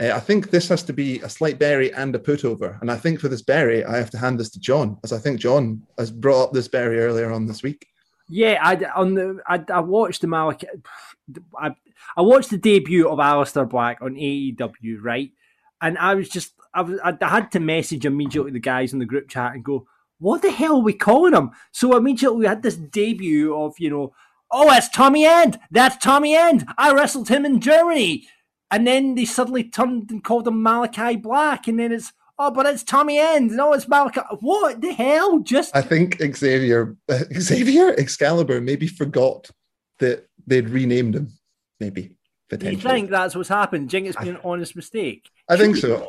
S8: uh, I think this has to be a slight berry and a putover. And I think for this berry, I have to hand this to John, as I think John has brought up this berry earlier on this week.
S2: Yeah, I on the I, I watched the Malak. I I watched the debut of Aleister Black on AEW, right? And I was just I was I had to message immediately the guys in the group chat and go, "What the hell are we calling him?" So immediately we had this debut of you know, oh, that's Tommy End. That's Tommy End. I wrestled him in Germany, and then they suddenly turned and called him Malachi Black, and then it's oh, but it's Tommy End. No, it's Malachi. What the hell? Just
S8: I think Xavier, <laughs> Xavier Excalibur maybe forgot that they'd renamed him, maybe.
S2: You think that's what's happened? Do you think it's been an honest mistake?
S8: I think so.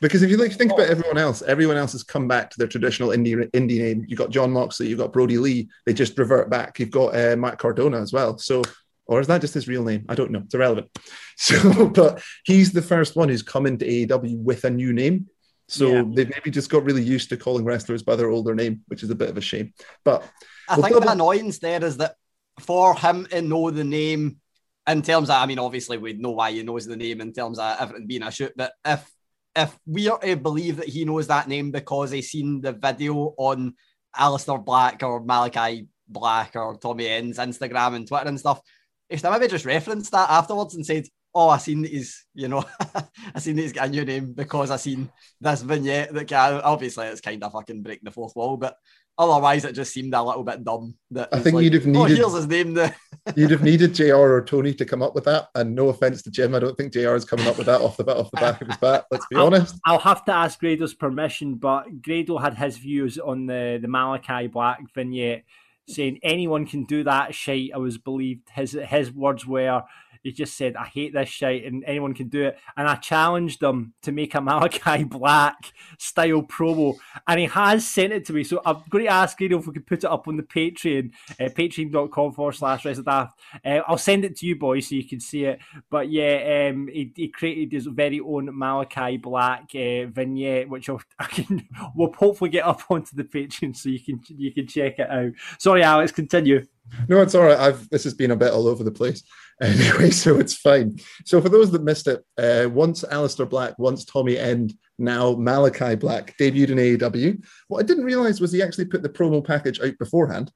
S8: Because if you like think about everyone else, everyone else has come back to their traditional indie indie name. You've got Jon Moxley, you've got Brodie Lee. They just revert back. You've got uh, Matt Cardona as well. So, or is that just his real name? I don't know. It's irrelevant. <laughs> So, but he's the first one who's come into AEW with a new name. So
S3: Yeah.
S8: they've maybe just got really used to calling wrestlers by their older name, which is a bit of a shame. But
S3: I
S8: we'll
S3: think
S8: double-
S3: the annoyance there is that for him to know the name in terms of, I mean, obviously we know why he knows the name in terms of everything being a shoot, but if if we are to believe that he knows that name because he's seen the video on Aleister Black or Malachi Black or Tommy End's Instagram and Twitter and stuff, if they maybe just referenced that afterwards and said, Oh, I seen that he's, you know, <laughs> I seen that he's got a new name because I seen this vignette that can obviously it's kind of fucking breaking the fourth wall, but otherwise it just seemed a little bit dumb. That
S8: I think
S3: like,
S8: you'd have
S3: Oh,
S8: needed-
S3: here's his name. <laughs>
S8: You'd have needed JR or Tony to come up with that. And no offense to Jim, I don't think JR is coming up with that off the bat off the back of his bat. Let's be
S2: I'll-
S8: honest.
S2: I'll have to ask Grado's permission, but Grado had his views on the, the Malachi Black vignette, saying anyone can do that shite. I was believed his his words were he just said I hate this shit and anyone can do it. And I challenged him to make a <laughs> Malachi Black style promo, and he has sent it to me. So I'm going to ask Grado if we could put it up on the Patreon, uh, patreon.com forward slash WrestleDaft. Uh, I'll send it to you boys so you can see it. But yeah, um, he, he created his very own Malachi Black uh, vignette, which I'll, <laughs> I can we'll hopefully get up onto the Patreon so you can you can check it out. Sorry, Alex, continue.
S8: No, it's all right. I've this has been a bit all over the place. <laughs> Anyway, so it's fine. So for those that missed it, uh, once Aleister Black, once Tommy End, now Malachi Black debuted in AEW. What I didn't realize was he actually put the promo package out beforehand,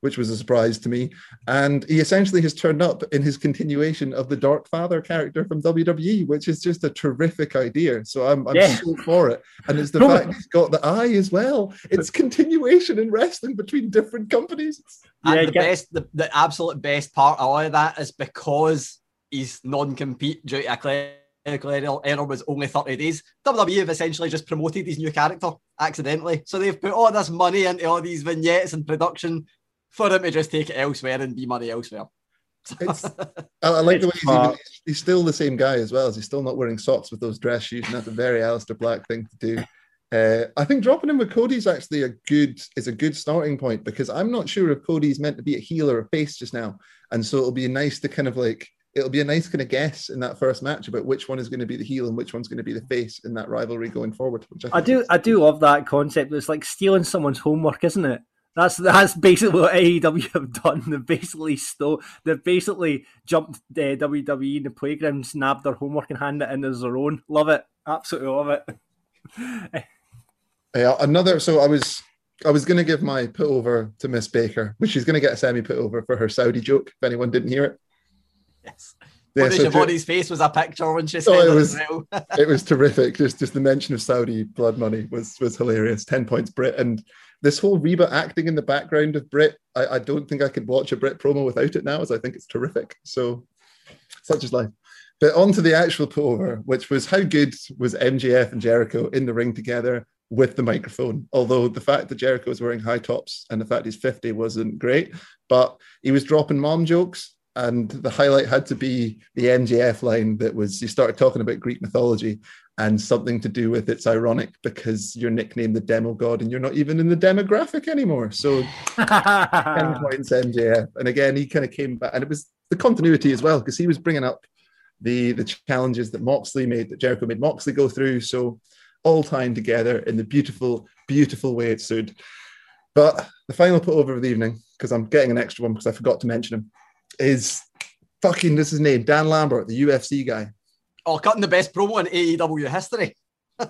S8: which was a surprise to me. And he essentially has turned up in his continuation of the Dark Father character from WWE, which is just a terrific idea. So I'm, I'm
S2: Yeah.
S8: so for it. And it's the
S2: No, <laughs>
S8: fact he's got the eye as well. It's continuation in wrestling between different companies.
S3: And
S2: Yeah,
S3: the
S2: get-
S3: best, the, the absolute best part of all of that is because his non-compete due to a clerical error, error was only 30 days. WWE have essentially just promoted his new character accidentally. So they've put all this money into all these vignettes and production for him to just take it elsewhere and be money elsewhere.
S8: It's, <laughs> I, I like the way he's, even, he's still the same guy as well. As he's still not wearing socks with those dress shoes, and that's a very Aleister Black thing to do. Uh, I think dropping him with Cody's actually a good is a good starting point because I'm not sure if Cody's meant to be a heel or a face just now, and so it'll be nice to kind of like it'll be a nice kind of guess in that first match about which one is going to be the heel and which one's going to be the face in that rivalry going forward. Which I,
S2: I do, I do love that concept. It's like stealing someone's homework, isn't it? That's that's basically what AEW have done. They've basically stole. They've basically jumped uh, WWE in the playground, snapped their homework, and handed it in as their own. Love it, absolutely love it.
S8: Yeah, another. So I was I was going to give my put over to Miss Baker, but she's going to get a semi put over for her Saudi joke. If anyone didn't hear it,
S3: yes.
S8: Yeah,
S3: What
S8: so
S3: is Schiavone's face was a picture when she said
S8: Oh,
S3: it
S8: it was it was terrific. Just just the mention of Saudi blood money was was hilarious. Ten points Britt and this whole Reba acting in the background of Britt. I, I don't think I could watch a Britt promo without it now, as I think it's terrific. So such is life. But on to the actual put over, which was how good was MJF and Jericho in the ring together with the microphone. Although the fact that Jericho was wearing high tops and the fact he's 50 wasn't great, but he was dropping mom jokes. And the highlight had to be the MJF line that was you started talking about Greek mythology and something to do with it's ironic because you're nicknamed the demo god and you're not even in the demographic anymore. So 10 <laughs> points MJF. And again, he kind of came back and it was the continuity as well because he was bringing up the the challenges that Moxley made, that Jericho made Moxley go through. So all tying together in the beautiful, beautiful way it should. But the final put over of the evening, because I'm getting an extra one because I forgot to mention him, is fucking this is his name, Dan Lambert, the UFC guy.
S3: Oh, cutting the best promo in AEW history.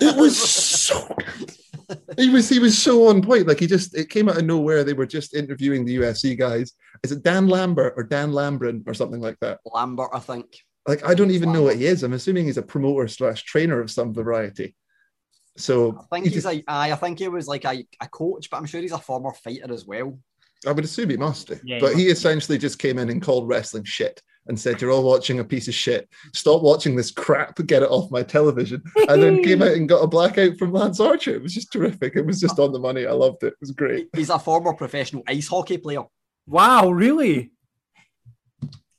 S8: It was so he was he was so on point. Like he just it came out of nowhere. They were just interviewing the UFC guys. Is it Dan Lambert or Dan Lambrin or something like that?
S3: Lambert, I think.
S8: Like I don't even know what he is. I'm assuming he's a promoter slash trainer of some variety. So
S3: I think
S8: he
S3: he's
S8: just-
S3: a, I I think he was like a, a coach, but I'm sure he's a former fighter as well.
S8: I would assume he must do.
S3: Yeah,
S8: but he
S3: must.
S8: essentially just came in and called wrestling shit and said, You're all watching a piece of shit. Stop watching this crap. Get it off my television. And then came out and got a blackout from Lance Archer. It was just terrific. It was just on the money. I loved it. It was great.
S3: He's a former professional ice hockey player.
S2: Wow, really?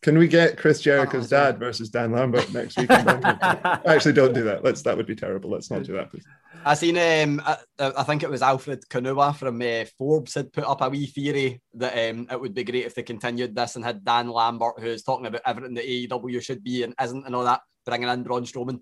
S8: Can we get Chris Jericho's dad versus Dan Lambert next week? <laughs> Actually, don't do that. Let's that would be terrible. Let's not do that. please.
S3: I seen um I, I think it was Alfred Konuwa from uh, Forbes had put up a wee theory that um it would be great if they continued this and had Dan Lambert who's talking about everything that AEW should be and isn't and all that bringing in Braun Strowman,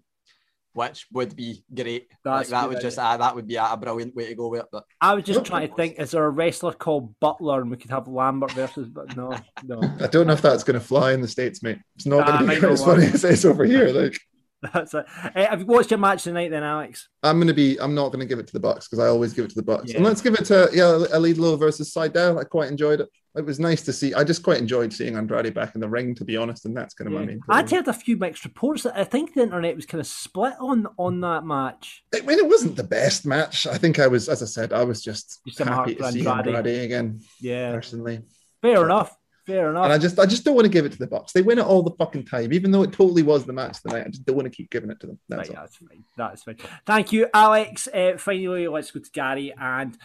S3: which would be great.
S2: That's
S3: like that
S2: good
S3: would just uh, that would be a, a brilliant way to go with it. But
S2: I was just trying to think: is there a wrestler called Butler, and we could have Lambert versus? But no, no. <laughs>
S8: I don't know if that's going to fly in the states, mate. It's not
S2: Ah,
S8: going to be <laughs> as funny
S2: work.
S8: as it's over here. Like <laughs>
S2: That's it. Hey, have you watched your match tonight, then, Alex?
S8: I'm going to be. I'm not going to give it to the Bucks because I always give it to the Bucks.
S2: Yeah.
S8: And let's give it to yeah, El Idolo versus Sydal. I quite enjoyed it. It was nice to see. I just quite enjoyed seeing Andrade back in the ring, to be honest. And that's kind of my main.
S2: I'd heard a few mixed reports that I think the internet was kind of split on on that match.
S8: I mean, it wasn't the best match. I think I was, as I said, I was just,
S2: Just
S8: happy to see
S2: Andrade.
S8: Andrade again.
S2: Yeah,
S8: personally.
S2: fair enough. Fair enough.
S8: And I just, I just don't want to give it to the Bucks. They win it all the fucking time, even though it totally was the match tonight. I just don't want to keep giving it to them. That's
S2: Right, that's fine. That's fine. Thank you, Alex. Uh, finally, let's go to Gary. And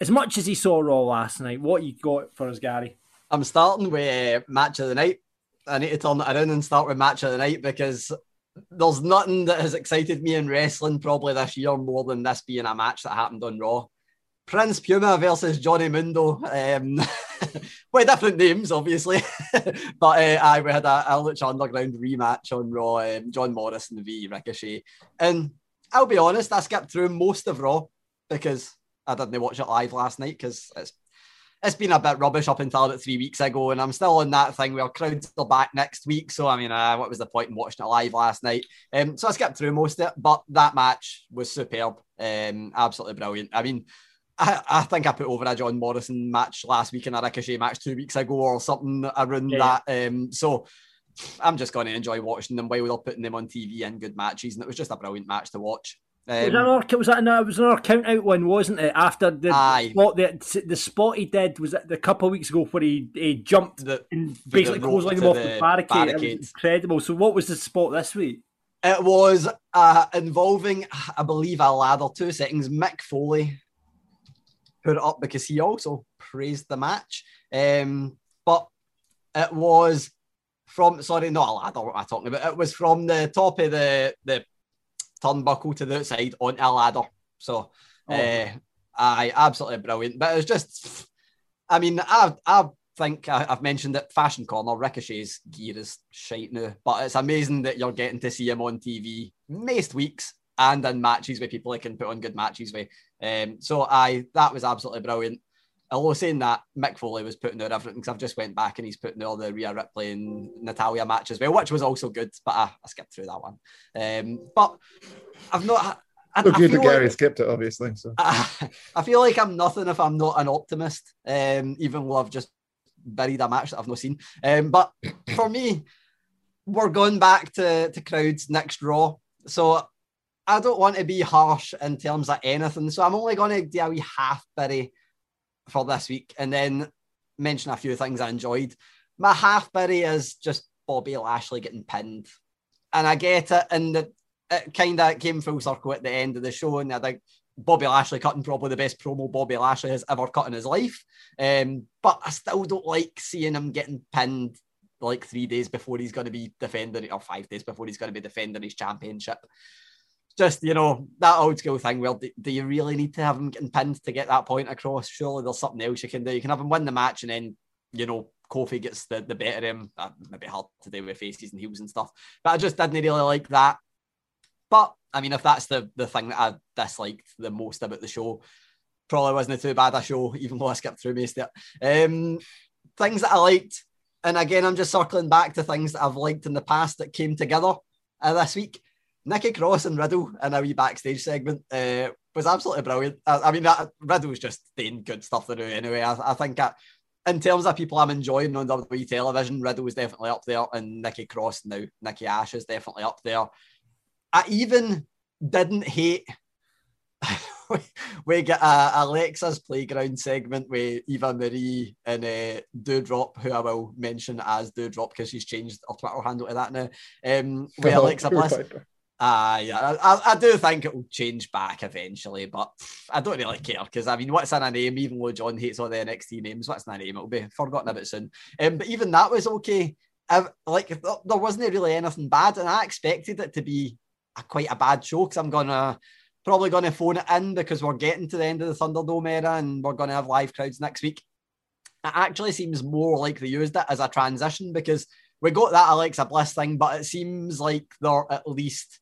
S2: as much as he saw Raw last night, what you got for us, Gary?
S3: I'm starting with uh, match of the night. I need to turn it around and start with match of the night because there's nothing that has excited me in wrestling probably this year more than this being a match that happened on Raw. Prince Puma versus Johnny Mundo. Um, <laughs> with different names, obviously. <laughs> but uh, I we had a, a Lucha Underground rematch on Raw, um, John Morrison v Ricochet. And I'll be honest, I skipped through most of Raw because I didn't watch it live last night because it's it's been a bit rubbish up until about three weeks ago, and I'm still on that thing where crowds are back next week. So I mean, uh, what was the point in watching it live last night? Um, so I skipped through most of it, but that match was superb, um, absolutely brilliant. I mean, I, I think I put over a John Morrison match last week and a Ricochet match two weeks ago or something around
S2: Yeah.
S3: that. Um, so I'm just going to enjoy watching them while they're putting them on TV in good matches, and it was just a brilliant match to watch.
S2: was
S3: Um,
S2: that another, was that another, was another count out one, wasn't it? After the
S3: Aye.
S2: spot, the, the spot he did was it the couple of weeks ago where he, he jumped and basically
S3: the
S2: clotheslined him off the
S3: the
S2: barricade. It was incredible. So, what was the spot this week?
S3: It was uh, involving, I believe, a ladder. Two seconds. Mick Foley put it up because he also praised the match. Um, but it was from sorry, not a ladder. What am talking about? It was from the top of the the turnbuckle to the outside on a ladder. So, oh. uh, I absolutely brilliant. But it was just, I mean, I I think I, have mentioned that Fashion Corner Ricochet's gear is shite now, but it's amazing that you're getting to see him on TV most weeks and in matches where people can put on good matches with. Um, so I that was absolutely brilliant. Although saying that, Mick Foley was putting out everything because I've just went back and he's putting all the Rhea Ripley and Natalya matches well, which was also good, but I, I skipped through that one. Um, but I've not.
S8: I, good that Gary like, skipped it, obviously. So
S3: I, <laughs> I, feel like I'm nothing if I'm not an optimist, um, even though I've just buried a match that I've not seen. Um, but for me, we're going back to, to crowds next Raw. So I don't want to be harsh in terms of anything. So I'm only going to do a wee half bitty for this week and then mention a few things I enjoyed. My half bitty is just Bobby Lashley getting pinned. And I get it, and the, it kind of came full circle at the end of the show. And I think Bobby Lashley cutting probably the best promo Bobby Lashley has ever cut in his life. Um, but I still don't like seeing him getting pinned like three days before he's going to be defending, or five days before he's going to be defending his championship just you know that old school thing. Well, do, do, you really need to have him getting pinned to get that point across? Surely there's something else you can do. You can have him win the match and then you know Kofi gets the, the better of him. That maybe hard to do with faces and heels and stuff. But I just didn't really like that. But I mean, if that's the the thing that I disliked the most about the show, probably wasn't too bad a show, <laughs> even though I skipped through most of it. Um, things that I liked, and again, I'm just circling back to things that I've liked in the past that came together uh, this week. Nikki Cross and Riddle in a wee backstage segment uh, was absolutely brilliant. I, I mean, that, Riddle's just doing good stuff to do anyway. I, I think that in terms of people I'm enjoying on WWE television, Riddle was definitely up there, and Nikki Cross now, Nikki Ash is definitely up there. I even didn't hate. <laughs> we get a Alexa's playground segment with Eva Marie and uh, Doudrop, who I will mention as Doudrop because she's changed her Twitter handle to that now. Um, with <laughs> Alexa Bliss. Uh, yeah, I, I do think it will change back eventually, but I don't really care because I mean, what's in a name? Even though John hates all the NXT names, what's in a name? It'll be forgotten a bit soon. Um, but even that was okay. I, like there wasn't really anything bad, and I expected it to be a, quite a bad show because I'm gonna probably gonna phone it in because we're getting to the end of the Thunderdome era and we're gonna have live crowds next week. It actually seems more like they used it as a transition because we got that Alexa Bliss thing, but it seems like they're at least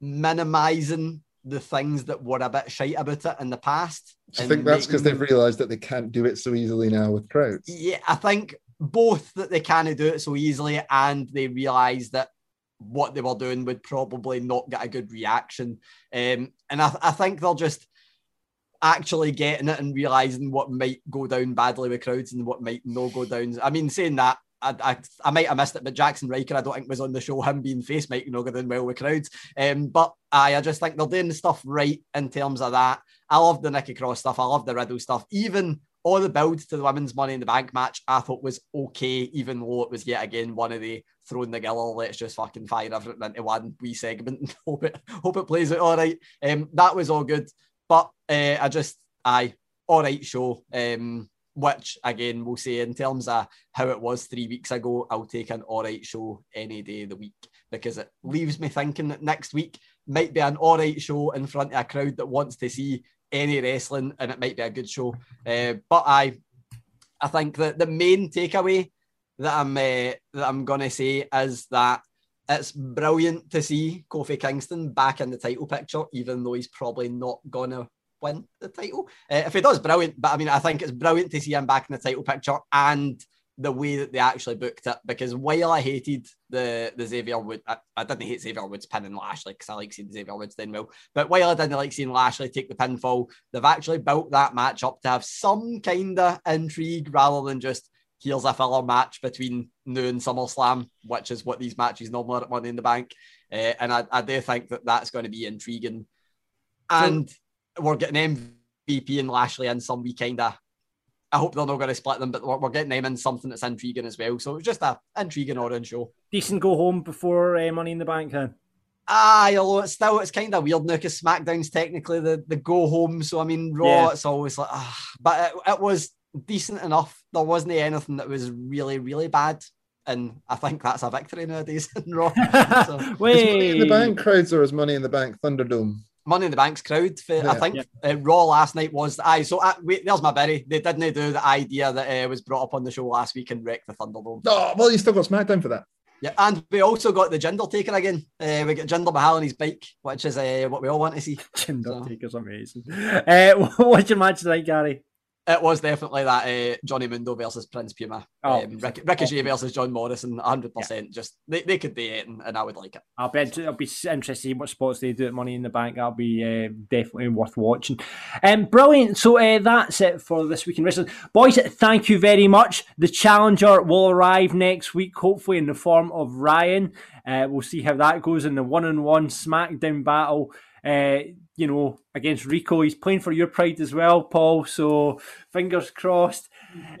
S3: minimizing the things that were a bit shite about it in the past.
S8: I think that's because they've realized that they can't do it so easily now with crowds?
S3: Yeah, I think both that they can't do it so easily and they realize that what they were doing would probably not get a good reaction. Um, and I, I think they're just actually getting it and realizing what might go down badly with crowds and what might not go down. I mean, saying that I, I, I, might have missed it, but Jaxson Ryker, I don't think was on the show. Him being face might not go down well with crowds. Um, but I, I just think they're doing the stuff right in terms of that. I love the Nikki Cross stuff. I love the Riddle stuff. Even all the build to the women's Money in the Bank match, I thought was okay, even though it was yet again one of the throwing the gill. let's just fucking fire everything into one wee segment and <laughs> hope it hope it plays out all right. Um, that was all good, but uh, I just I all right show. Um, which again we'll say in terms of how it was three weeks ago, I'll take an all right show any day of the week because it leaves me thinking that next week might be an all right show in front of a crowd that wants to see any wrestling and it might be a good show. Uh, but I, I think that the main takeaway that I'm uh, that I'm gonna say is that it's brilliant to see Kofi Kingston back in the title picture, even though he's probably not gonna win the title. Uh, if he does, brilliant. But I mean, I think it's brilliant to see him back in the title picture and the way that they actually booked it. Because while I hated the the Xavier Wood, I, I didn't hate Xavier Woods pinning Lashley because I like seeing Xavier Woods doing well. But while I didn't like seeing Lashley take the pinfall, they've actually built that match up to have some kind of intrigue rather than just here's a filler match between Nu and SummerSlam, which is what these matches normally are at Money in the Bank. Uh, and I, I do think that that's going to be intriguing. And so, we're getting MVP and Lashley in some wee kind of. I hope they're not going to split them, but we're, we're getting them in something that's intriguing as well. So it's just a intriguing orange show.
S2: Decent go home before uh, Money in the Bank, huh?
S3: Ah, although it's still it's kind of weird now because SmackDown's technically the, the go home. So I mean, Raw, yeah. it's always like, ah, but it, it was decent enough. There wasn't anything that was really really bad and I think that's a victory nowadays <laughs> in Raw. <laughs>
S8: So. Wait, Money in the Bank crowds or is Money in the Bank Thunderdome?
S3: Money in the Bank's crowd. For, yeah, I think yeah. uh, Raw last night was I. So uh, wait, there's my berry. They didn't do the idea that uh, was brought up on the show last week and wrecked the Thunderdome.
S8: Oh well, you still got SmackDown for that.
S3: Yeah, and we also got the Jinder Taker again. Uh, we got Jinder Mahal on his bike, which is uh, what we all want to see. <laughs>
S2: Jinder so. Taker's amazing. Uh, <laughs> what's your match tonight, Gary?
S3: It was definitely that uh, Johnny Mundo versus Prince Puma. Oh, um, Rick, Ricochet versus John Morrison, 100%. Yeah. Just they, they could do it, and, and, I would like it.
S2: I'll bet I'll be interested to see what spots they do at Money in the Bank. That'll be uh, definitely worth watching. Um, brilliant. So uh, that's it for this week in wrestling. Boys, thank you very much. The challenger will arrive next week, hopefully in the form of Ryan. Uh, we'll see how that goes in the one on one SmackDown battle. Uh, you know, against Rico. He's playing for your pride as well, Paul. So fingers crossed.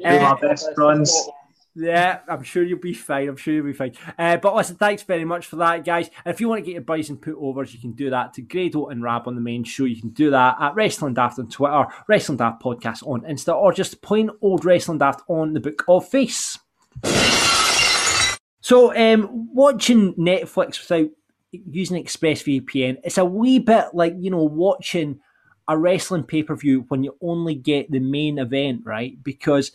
S7: Uh, my best friends.
S2: Yeah, I'm sure you'll be fine. I'm sure you'll be fine. Uh, but listen, thanks very much for that, guys. And if you want to get your boys and put overs, you can do that to Grado and Rab on the main show. You can do that at Wrestling Daft on Twitter, Wrestling Daft Podcast on Insta, or just plain old Wrestling Daft on the Book of Face. So, um, watching Netflix without using ExpressVPN, it's a wee bit like, you know, watching a wrestling pay per view when you only get the main event, right? Because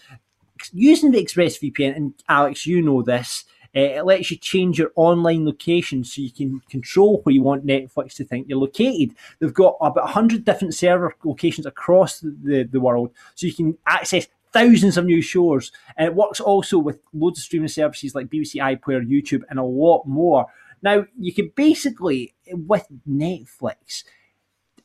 S2: using the ExpressVPN, and Alex, you know this, uh, it lets you change your online location so you can control where you want Netflix to think you're located. They've got about 100 different server locations across the, the world, so you can access thousands of new shows. And it works also with loads of streaming services like BBC iPlayer, YouTube, and a lot more. Now, you can basically, with Netflix,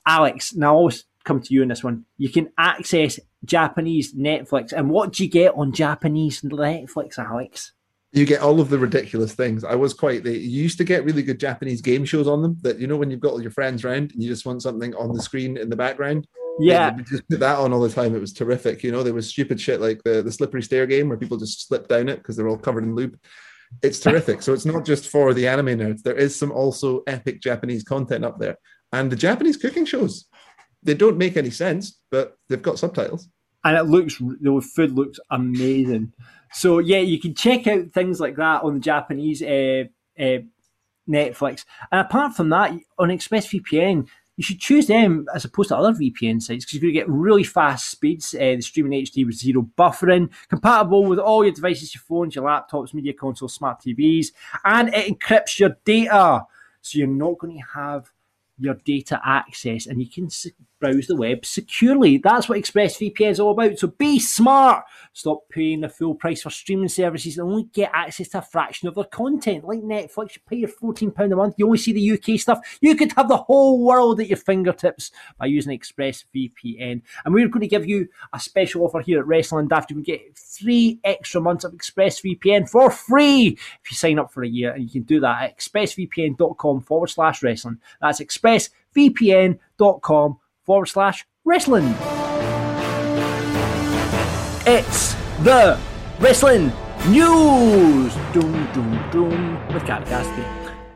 S2: Alex, now I always come to you on this one, you can access Japanese Netflix. And what do you get on Japanese Netflix, Alex?
S8: You get all of the ridiculous things. I was quite. They used to get really good Japanese game shows on them. That you know when you've got all your friends around and you just want something on the screen in the background.
S2: Yeah,
S8: just put that on all the time. It was terrific. You know, there was stupid shit like the the slippery stair game where people just slip down it because they're all covered in lube it's terrific. so it's not just for the anime nerds. There is some also epic Japanese content up there, and the Japanese cooking shows. They don't make any sense, but they've got subtitles.
S2: And it looks the food looks amazing. So yeah, you can check out things like that on the Japanese uh, uh, Netflix. And apart from that, on ExpressVPN, you should choose them as opposed to other VPN sites because you're going to get really fast speeds. Uh, the streaming HD with zero buffering, compatible with all your devices, your phones, your laptops, media consoles, smart TVs, and it encrypts your data. So you're not going to have your data access and you can browse the web securely. That's what ExpressVPN is all about. So be smart. Stop paying the full price for streaming services and only get access to a fraction of their content. Like Netflix, you pay your £14 a month, you only see the UK stuff. You could have the whole world at your fingertips by using ExpressVPN. And we're going to give you a special offer here at Wrestling Daft. You can get three extra months of ExpressVPN for free if you sign up for a year. And you can do that at expressvpn.com forward slash wrestling. That's expressvpn.com forward slash wrestling. It's the wrestling news. Doom, doom, doom. With Cat Cassidy.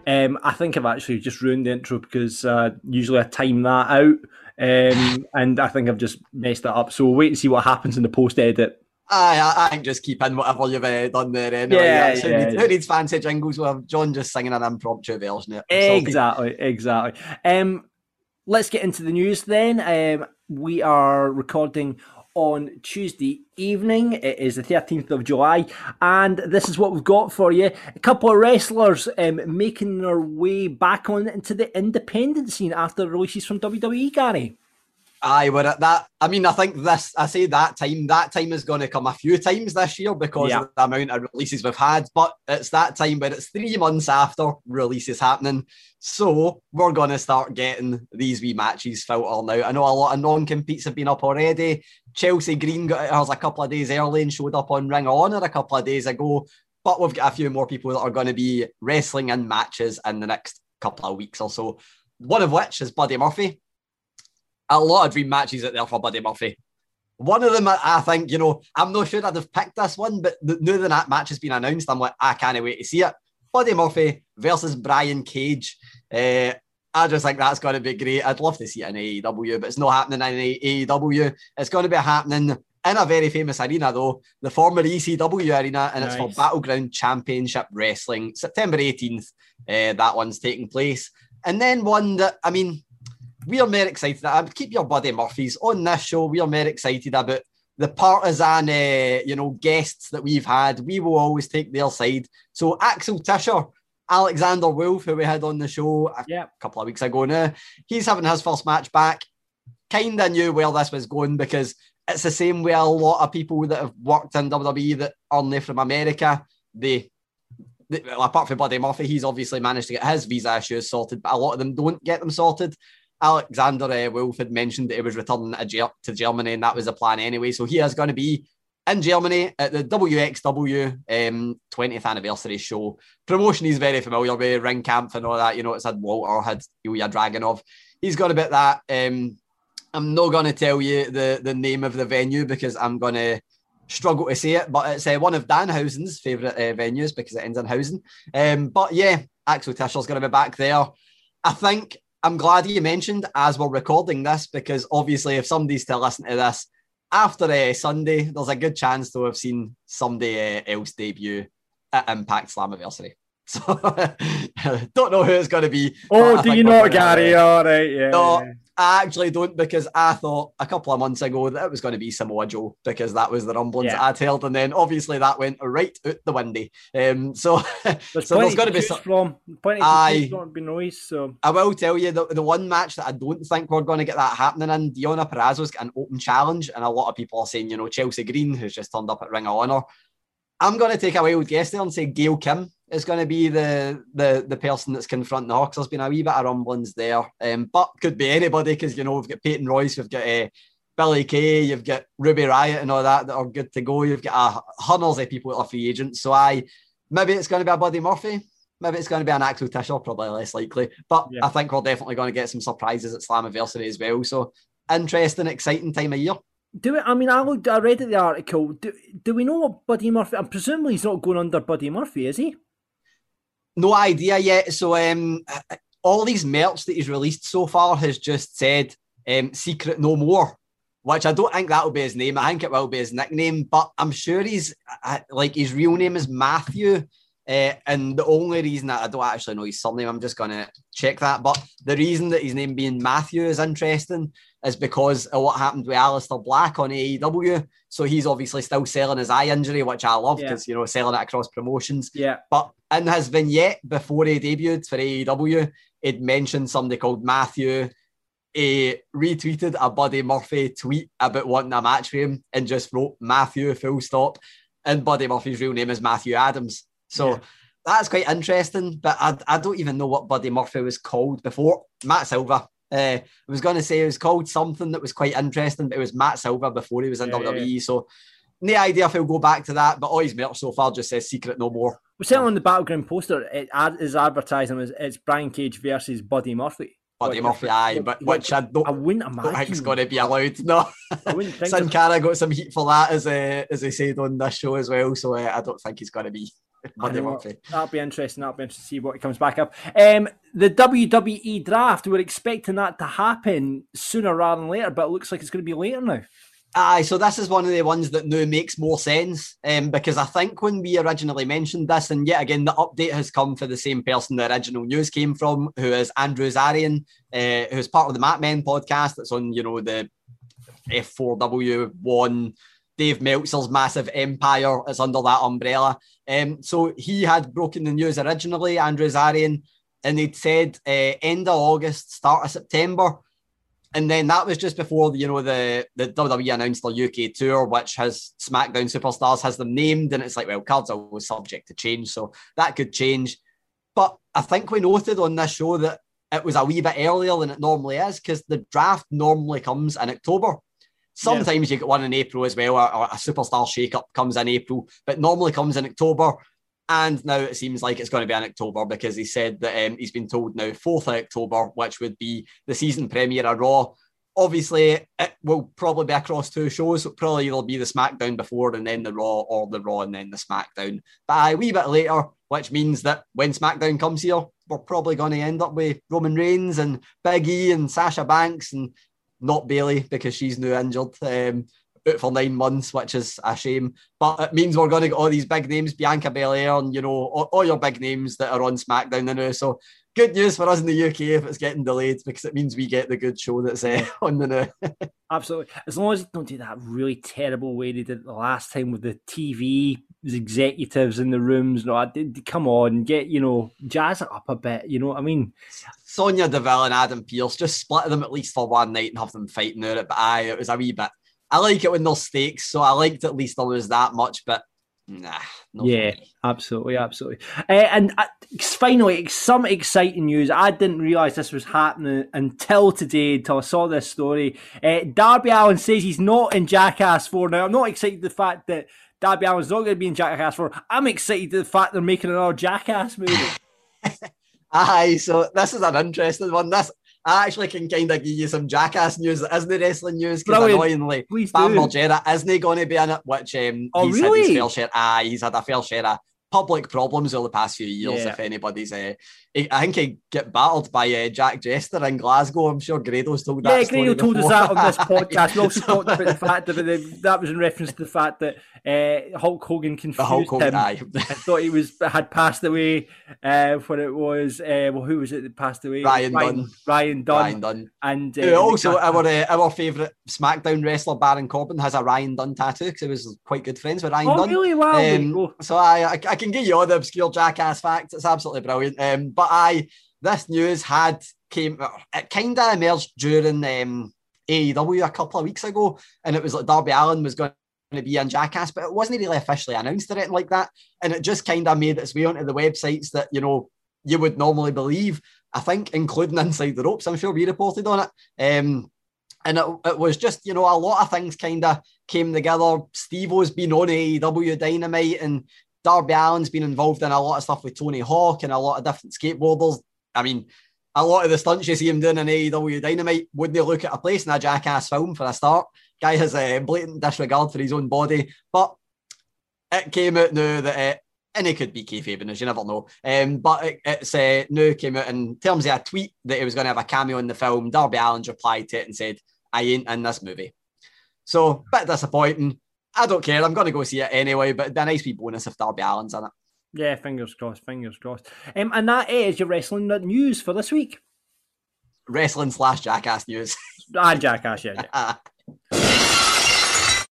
S2: Um, I think I've actually just ruined the intro because uh, usually I time that out. Um, and I think I've just messed it up. So we'll wait and see what happens in the post edit.
S3: I, I think just keep in whatever you've uh, done there anyway. Yeah, yeah, who, needs, who, needs, fancy jingles with John just singing an impromptu version?
S2: Exactly, exactly. Um, let's get into the news then. Um, we are recording on Tuesday evening. It is the 13th of July, and this is what we've got for you. A couple of wrestlers um, making their way back on into the independent scene after releases from WWE, Gary.
S3: Aye, we're at that. I mean, I think this, I say that time, that time is going to come a few times this year because yeah. of the amount of releases we've had. But it's that time where it's three months after releases happening. So we're going to start getting these wee matches filtered now. I know a lot of non competes have been up already. Chelsea Green got ours a couple of days early and showed up on Ring of Honor a couple of days ago. But we've got a few more people that are going to be wrestling in matches in the next couple of weeks or so. One of which is Buddy Murphy a lot of dream matches out there for Buddy Murphy. One of them, I think, you know, I'm not sure I'd have picked this one, but now that that match has been announced, I'm like, I can't wait to see it. Buddy Murphy versus Brian Cage. Uh, I just think that's going to be great. I'd love to see it in AEW, but it's not happening in AEW. It's going to be happening in a very famous arena, though, the former ECW arena, and nice. it's for Battleground Championship Wrestling, September 18th. Uh, that one's taking place. And then one that, I mean, we are more excited. Um, keep your buddy Murphys on this show. We are more excited about the partisan, uh, you know, guests that we've had. We will always take their side. So Axel Tischer, Alexander Wolf, who we had on the show a
S2: yep.
S3: couple of weeks ago now, he's having his first match back. Kind of knew where this was going because it's the same way a lot of people that have worked in WWE that are from America. They apart from Buddy Murphy, he's obviously managed to get his visa issues sorted, but a lot of them don't get them sorted. Alexander uh, Wolf had mentioned that he was returning to Germany, and that was the plan anyway. So he is going to be in Germany at the WXW um, 20th anniversary show. Promotion he's very familiar with, Ring Camp and all that. You know, it's had Walter, had Ilya Dragunov. He's got a bit that. Um, I'm not going to tell you the, the name of the venue because I'm going to struggle to say it, but it's uh, one of Danhausen's favourite uh, venues because it ends in Hausen. Um, but yeah, Axel Tischer's going to be back there. I think I'm glad you mentioned as we're recording this because obviously, if somebody's still listening to this after uh, Sunday, there's a good chance to have seen somebody uh, else debut at Impact Slammiversary. <laughs> So don't know who it's going to be.
S2: Oh, do you not, Gary? All right, yeah.
S3: No, I actually don't because I thought a couple of months ago that it was going to be Samoa Joe because that was the rumblings yeah. I'd held, and then obviously that went right out the window. Um, so <laughs>
S2: there's,
S3: so
S2: there's going to be some. From plenty I, be noise. So
S3: I will tell you the, the one match that I don't think we're going to get that happening in. Deonna Purrazzo's got an open challenge, and a lot of people are saying, you know, Chelsea Green, who's just turned up at Ring of Honor. I'm going to take a wild guess there and say Gail Kim is going to be the the the person that's confronting the Hawks. There's been a wee bit of rumblings there, um, but could be anybody because you know we've got Peyton Royce, we've got uh, Billie Kay, you've got Ruby Riott and all that that are good to go. You've got uh, hundreds of people that are free agents. So I maybe it's going to be a Buddy Murphy. Maybe it's going to be an Axel Tischer, probably less likely. But yeah. I think we're definitely going to get some surprises at Slammiversary as well. So interesting, exciting time of year.
S2: Do it. I mean, I looked. I read the article. Do, do we know what Buddy Murphy? I'm presumably he's not going under Buddy Murphy, is he?
S3: No idea yet. So um, all these merch that he's released so far has just said um, "Secret No More," which I don't think that will be his name. I think it will be his nickname, but I'm sure he's like his real name is Matthew. Uh, and the only reason that I don't actually know his surname, I'm just going to check that. But the reason that his name being Matthew is interesting is because of what happened with Aleister Black on AEW. So he's obviously still selling his eye injury, which I love because, yeah. you know, selling it across promotions.
S2: Yeah.
S3: But in his vignette before he debuted for AEW, it mentioned somebody called Matthew. He retweeted a Buddy Murphy tweet about wanting a match with him and just wrote Matthew full stop. And Buddy Murphy's real name is Matthew Adams. So yeah. that's quite interesting. But I, I don't even know what Buddy Murphy was called before. Matt Silva. Uh, I was going to say it was called something that was quite interesting, but it was Matt Silva before he was in yeah, WWE. Yeah. So no idea if he'll go back to that, but all he's merch so far just says secret no more.
S2: We're selling on the battleground poster. It is advertising as it's Brian Cage versus Buddy Murphy.
S3: Buddy Murphy, aye, but which I don't,
S2: I wouldn't imagine.
S3: don't going to be allowed. No, <laughs> Sin Cara got some heat for that, as uh, as they said on this show as well. So uh, I don't think he's going to be <laughs> Buddy Murphy.
S2: That'll be interesting. That'll be interesting to see what comes back up. Um, the WWE draft, we're expecting that to happen sooner rather than later, but it looks like it's going to be later now.
S3: Aye, so this is one of the ones that now makes more sense um, because I think when we originally mentioned this, and yet again, the update has come for the same person the original news came from, who is Andrew Zarian, uh, who's part of the Mat Men podcast that's on, you know, the F4W1, Dave Meltzer's massive empire is under that umbrella. Um, so he had broken the news originally, Andrew Zarian, and they'd said uh, end of August, start of September and then that was just before you know the the WWE announced their UK tour, which has SmackDown superstars has them named, and it's like well, cards are always subject to change, so that could change. But I think we noted on this show that it was a wee bit earlier than it normally is because the draft normally comes in October. Sometimes yeah. you get one in April as well, or, a superstar shake-up comes in April, but normally comes in October. And now it seems like it's going to be in October because he said that um, he's been told now 4th of October, which would be the season premiere of Raw. Obviously, it will probably be across two shows. Probably it'll be the SmackDown before and then the Raw, or the Raw and then the SmackDown. But a wee bit later, which means that when SmackDown comes here, we're probably going to end up with Roman Reigns and Big E and Sasha Banks and not Bayley because she's now injured. Um, out for nine months, which is a shame. But it means we're going to get all these big names, Bianca Belair, and you know all, all your big names that are on SmackDown now. So good news for us in the UK if it's getting delayed because it means we get the good show that's uh, <laughs> on the now. <laughs>
S2: Absolutely. As long as they don't do that really terrible way they did the last time with the TV executives in the rooms. You No, come on, get you know, jazz it up a bit. You know what I mean?
S3: Sonya Deville and Adam Pearce just split them at least for one night and have them fighting out it. But aye, it was a wee bit. I like it when there's stakes, so I liked at least there was that much. But Nah.
S2: yeah, absolutely, absolutely. Uh, and uh, finally, some exciting news. I didn't realise this was happening until today, until I saw this story. Uh, Darby Allin says he's not in Jackass 4. Now, I'm not excited the fact that Darby Allin's not going to be in Jackass 4. I'm excited the fact they're making another Jackass movie. <laughs>
S3: Aye, so this is an interesting one. This I actually can kind of give you some jackass news that isn't the wrestling news because annoyingly,
S2: Please
S3: Bam. Margera isn't he going to be in it, which um,
S2: Oh,
S3: he's had
S2: really?
S3: his fair share. Ah, he's had a fair share of public problems over the past few years.
S2: Yeah.
S3: If anybody's, uh, I think he get battled by uh, Jack Jester in Glasgow. I'm sure Grado's told that.
S2: Yeah, Grado told us that on this podcast. We also
S3: So- <laughs>
S2: talked about the fact that the, that was in reference to the fact that uh, Hulk Hogan confused
S3: Hulk Hogan,
S2: him. I thought he was had passed away uh, when it was uh, well, who was it that passed away?
S3: Ryan
S2: Ryan,
S3: Dunn.
S2: Ryan Dunn.
S3: Ryan Dunn.
S2: And uh,
S3: also, our uh, our favourite SmackDown wrestler Baron Corbin has a Ryan Dunn tattoo because he was quite good friends with Ryan
S2: Oh,
S3: Dunn.
S2: really? Wow,
S3: Um, so I, I I can you all the obscure jackass facts. It's absolutely brilliant. Um, but I this news had came it kind of emerged during um AEW a couple of weeks ago, and it was like Darby Allin was going to be in Jackass, but it wasn't really officially announced or anything like that. And it just kind of made its way onto the websites that you know you would normally believe. I think, including Inside the Ropes. I'm sure we reported on it. Um, and it, it was just, you know, a lot of things kind of came together. Steve-O's been on AEW Dynamite, and Darby Allin's been involved in a lot of stuff with Tony Hawk and a lot of different skateboarders. I mean, a lot of the stunts you see him doing in AEW Dynamite, wouldn't they look at a place in a jackass film for a start? Guy has a blatant disregard for his own body, but it came out now that uh, and it could be kayfabe, as you never know. Um, but it, it's uh, now came out in terms of a tweet that he was going to have a cameo in the film. Darby Allin replied to it and said, "I ain't in this movie." So, bit disappointing. I don't care. I'm going to go see it anyway. But it'd be a nice wee bonus if Darby Allin's in it.
S2: Yeah, fingers crossed, fingers crossed. Um, and that is your wrestling news for this week.
S3: Wrestling slash jackass news. <laughs>
S2: Ah, Jackass, yeah. yeah. <laughs>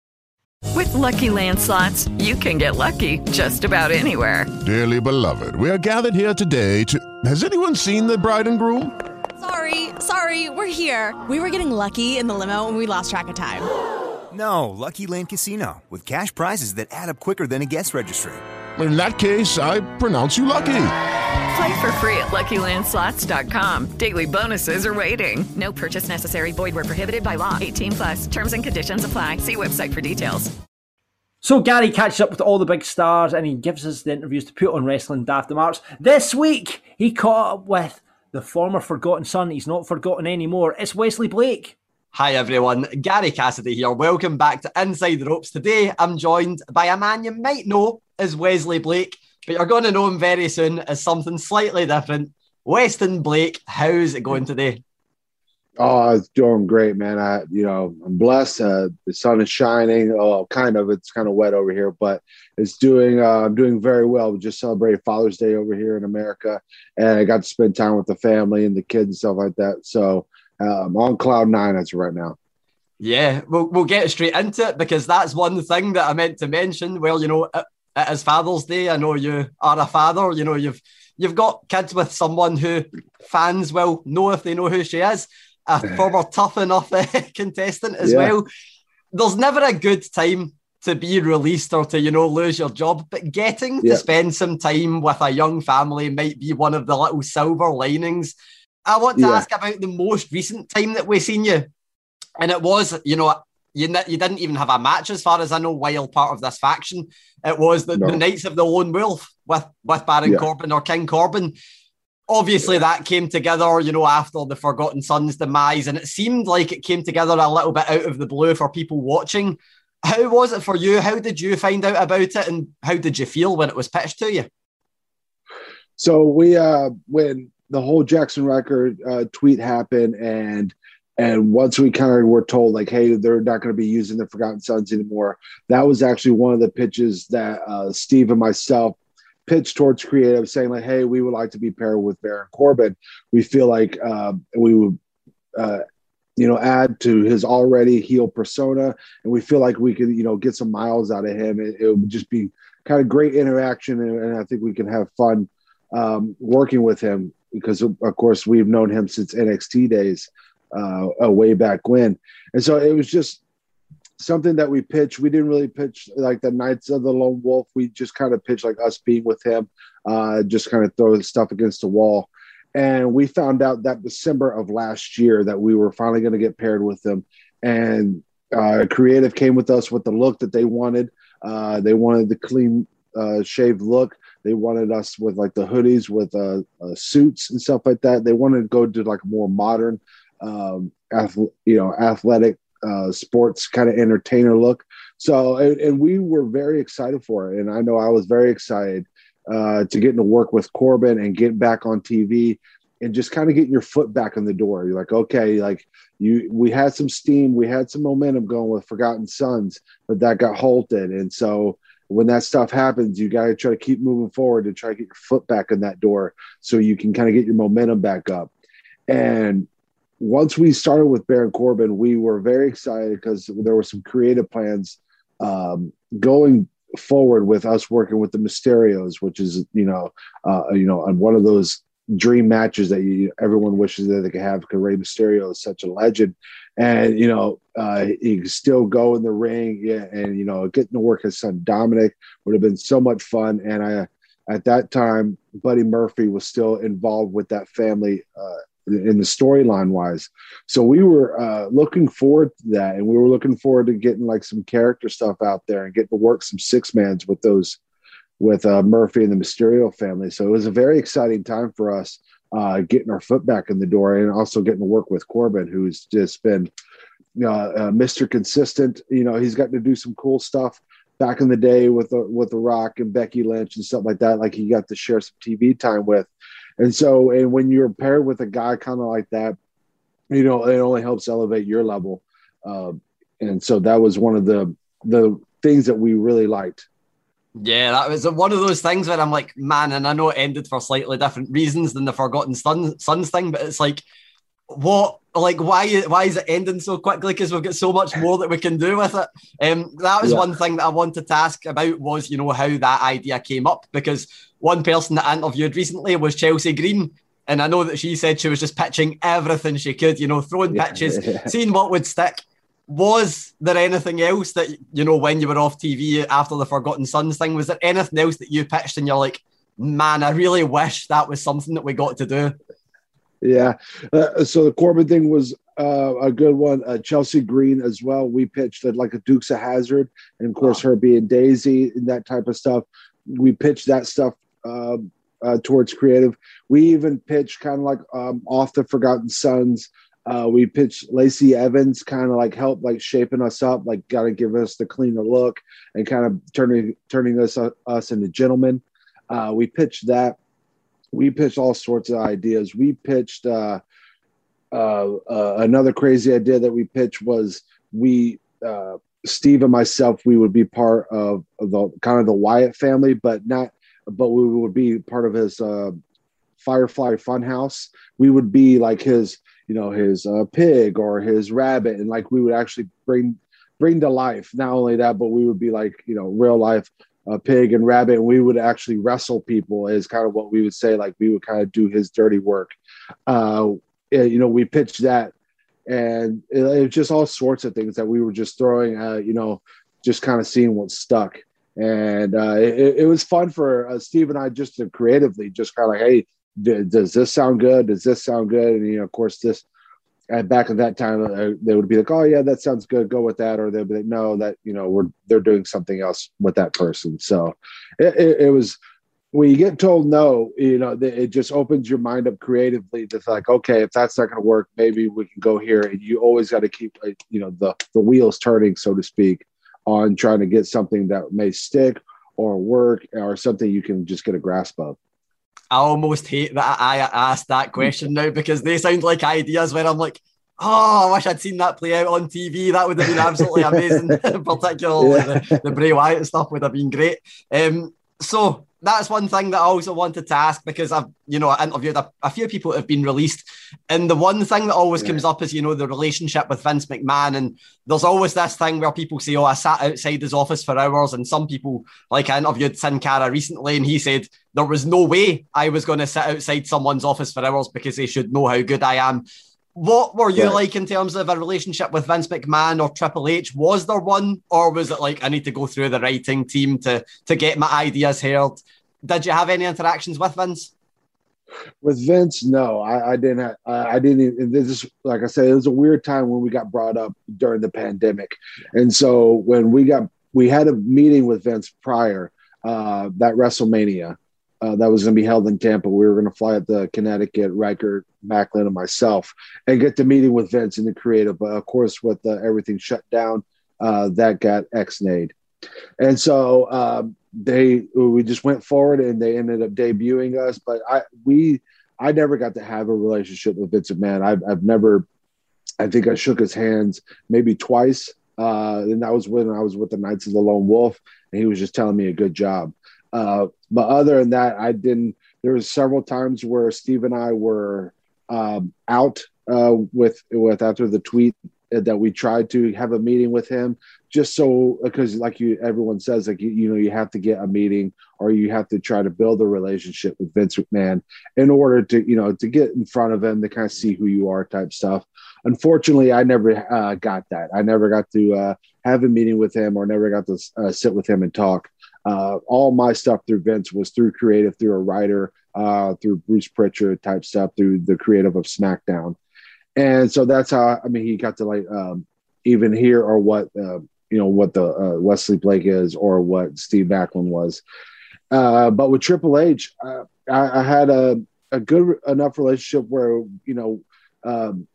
S9: With Lucky Land slots, you can get lucky just about anywhere.
S10: Dearly beloved, we are gathered here today to. Has anyone seen the bride and groom?
S11: Sorry, sorry, we're here. We were getting lucky in the limo and we lost track of time.
S12: No, Lucky Land Casino, with cash prizes that add up quicker than a guest registry.
S10: In that case, I pronounce you lucky.
S9: Play for free at LuckyLandSlots.com. Daily bonuses are waiting. No purchase necessary. Void where prohibited by law. 18 plus. Terms and conditions apply. See website for details.
S2: So Gary catches up with all the big stars and he gives us the interviews to put on Wrestling Daft Marks. This week, he caught up with the former forgotten son. He's not forgotten anymore. It's Wesley Blake.
S3: Hi everyone, Gary Cassidy here. Welcome back to Inside the Ropes. Today I'm joined by a man you might know as Wesley Blake, but you're going to know him very soon as something slightly different. Westin Blake, how's it going today?
S13: Oh, it's doing great, man. I, you know, I'm blessed. Uh, the sun is shining. Oh, kind of. It's kind of wet over here, but it's doing. Uh, I'm doing very well. We just celebrated Father's Day over here in America, and I got to spend time with the family and the kids and stuff like that. So I'm on cloud nine as of right now.
S3: Yeah, we'll, we'll get straight into it because that's one thing that I meant to mention. Well, you know, it, it is Father's Day. I know you are a father. You know, you've you've got kids with someone who fans will know if they know who she is. A <laughs> former tough enough uh, <laughs> contestant as
S13: Yeah.
S3: well. There's never a good time to be released or to you know lose your job, but getting
S13: Yeah.
S3: to spend some time with a young family might be one of the little silver linings. I want to
S13: Yeah.
S3: ask about the most recent time that we've seen you and it was, you know, you, you didn't even have a match as far as I know while part of this faction. It was the,
S13: No.
S3: the Knights of the Lone Wolf with, with Baron
S13: Yeah.
S3: Corbin or King Corbin. Obviously, that came together, you know, after the Forgotten Sons demise, and it seemed like it came together a little bit out of the blue for people watching. How was it for you? How did you find out about it, and how did you feel when it was pitched to you?
S13: So we uh when the whole Jaxson Ryker uh, tweet happened and And once we kind of were told, like, hey, they're not going to be using the Forgotten Sons anymore, that was actually one of the pitches that uh, Steve and myself pitched towards creative, saying, like, hey, we would like to be paired with Baron Corbin. We feel like uh, we would, uh, you know, add to his already heel persona. And we feel like we could, you know, get some miles out of him. It, it would just be kind of great interaction. And, and I think we can have fun um, working with him because, of course, we've known him since NXT days uh, way back when. And so it was just something that we pitched. We didn't really pitch like the Knights of the Lone Wolf. We just kind of pitched like us being with him, uh, just kind of throw stuff against the wall. And we found out that December of last year that we were finally going to get paired with them. And uh, Creative came with us with the look that they wanted. Uh, they wanted the clean uh, shaved look. They wanted us with like the hoodies with uh, uh, suits and stuff like that. They wanted to go to like more modern, um, you know, athletic uh, sports kind of entertainer look. So, and, and, we were very excited for it. And I know I was very excited uh, to get to work with Corbin and get back on TV and just kind of getting your foot back in the door. You're like, okay, like you, we had some steam, we had some momentum going with Forgotten Sons, but that got halted. And so when that stuff happens, you got to try to keep moving forward and try to get your foot back in that door so you can kind of get your momentum back up. And once we started with Baron Corbin, we were very excited because there were some creative plans um, going forward with us working with the Mysterios, which is you know uh, you know on one of those dream matches that you, everyone wishes that they could have because Rey Mysterio is such a legend, and you know uh, he can still go in the ring, yeah, and you know getting to work his son Dominic would have been so much fun, and I. At that time, Buddy Murphy was still involved with that family uh, in the storyline wise. So we were uh, looking forward to that, and we were looking forward to getting like some character stuff out there and getting to work some six mans with those with uh, Murphy and the Mysterio family. So it was a very exciting time for us uh, getting our foot back in the door and also getting to work with Corbin, who's just been uh, uh, Mr. Consistent. You know, he's gotten to do some cool stuff back in the day with the, with the Rock and Becky Lynch and stuff like that. Like he got to share some TV time with. And so, and when you're paired with a guy kind of like that, you know, it only helps elevate your level. Uh, and so that was one of the the things that we really liked.
S3: Yeah, that was one of those things where I'm like, man, and I know it ended for slightly different reasons than the Forgotten Sons, Sons thing, but it's like, what, like, why, why is it ending so quickly? Because we've got so much more that we can do with it. Um, that was yeah. one thing that I wanted to ask about was, you know, how that idea came up because one person that I interviewed recently was Chelsea Green. And I know that she said she was just pitching everything she could, you know, throwing pitches, <laughs> seeing what would stick. Was there anything else that, you know, when you were off TV after the Forgotten Sons thing, was there anything else that you pitched and you're like, man, I really wish that was something that we got to do?
S13: Yeah. Uh, so the Corbin thing was uh, a good one. Uh, Chelsea Green as well. We pitched it like a Dukes of Hazzard, and of course, wow. her being Daisy and that type of stuff. We pitched that stuff um, uh, towards creative. We even pitched kind of like um, off the Forgotten Sons. Uh, we pitched Lacey Evans, kind of like help, like shaping us up, like got to give us the cleaner look and kind of turning turning us uh, us into gentlemen. Uh, we pitched that. We pitched all sorts of ideas. We pitched uh, uh, another crazy idea that we pitched was we Steve and myself we would be part of the kind of the Wyatt family, but not but we would be part of his uh, Firefly Funhouse. We would be like his, you know, his uh, pig or his rabbit, and like we would actually bring bring to life. Not only that, but we would be like, you know, real life uh, pig and rabbit, and we would actually wrestle people. Is kind of what we would say. Like we would kind of do his dirty work. Uh, you know, we pitched that, and it, it was just all sorts of things that we were just throwing. Uh, you know, just kind of seeing what stuck and uh, it, it, was fun for uh, Steve and I just to creatively just kind of like, hey, does this sound good? Does this sound good? And you know, of course, this at back at that time uh, they would be like, oh yeah, that sounds good, go with that, or they'd be like, no, that you know, we're they're doing something else with that person. So it, it, it was when you get told no, you know, it just opens your mind up creatively to like, okay, if that's not going to work, maybe we can go here. And you always got to keep, you know, the the wheels turning, so to speak on trying to get something that may stick or work or something you can just get a grasp of.
S3: I almost hate that I asked that question now because they sound like ideas where I'm like, Oh, I wish I'd seen that play out on TV. That would have been absolutely amazing. <laughs> Particularly yeah. the, the Bray Wyatt stuff would have been great. Um, so that's one thing that I also wanted to ask because I've, you know, I interviewed a, a few people that have been released. And the one thing that always yeah. comes up is, you know, the relationship with Vince McMahon. And there's always this thing where people say, oh, I sat outside his office for hours. And some people, like I interviewed Sin Cara recently, and he said there was no way I was going to sit outside someone's office for hours because they should know how good I am. What were you like in terms of a relationship with Vince McMahon or Triple H? Was there one, or was it like I need to go through the writing team to to get my ideas heard? Did you have any interactions with Vince?
S13: With Vince, no, I, I didn't. Have, I, I didn't. Even, this is like I said, it was a weird time when we got brought up during the pandemic, and so when we got we had a meeting with Vince prior uh, that WrestleMania, uh, that was going to be held in Tampa. We were going to fly up to Connecticut, Ryker, Maclin, and myself, and get the meeting with Vince and the creative. But of course, with uh, everything shut down, uh, that got ex-nayed. And so um, they we just went forward, and they ended up debuting us. But I we I never got to have a relationship with Vince McMahon. I've, I've never. I think I shook his hands maybe twice, uh, and that was when I was with the Knights of the Lone Wolf, and he was just telling me a good job. Uh, but other than that, I didn't. There was several times where Steve and I were um, out uh, with with after the tweet that we tried to have a meeting with him just so because like you everyone says like you, you know you have to get a meeting or you have to try to build a relationship with Vince McMahon in order to you know to get in front of him to kind of see who you are type stuff unfortunately I never uh, got that I never got to uh, have a meeting with him or never got to uh, sit with him and talk uh, all my stuff through Vince was through creative, through a writer, uh, through Bruce Prichard type stuff, through the creative of SmackDown. And so that's how, I mean, he got to like um, even hear or what, uh, you know, what the uh, Wesley Blake is or what Steve Maclin was. Uh, but with Triple H, uh, I, I, had a, a good enough relationship where, you know, um,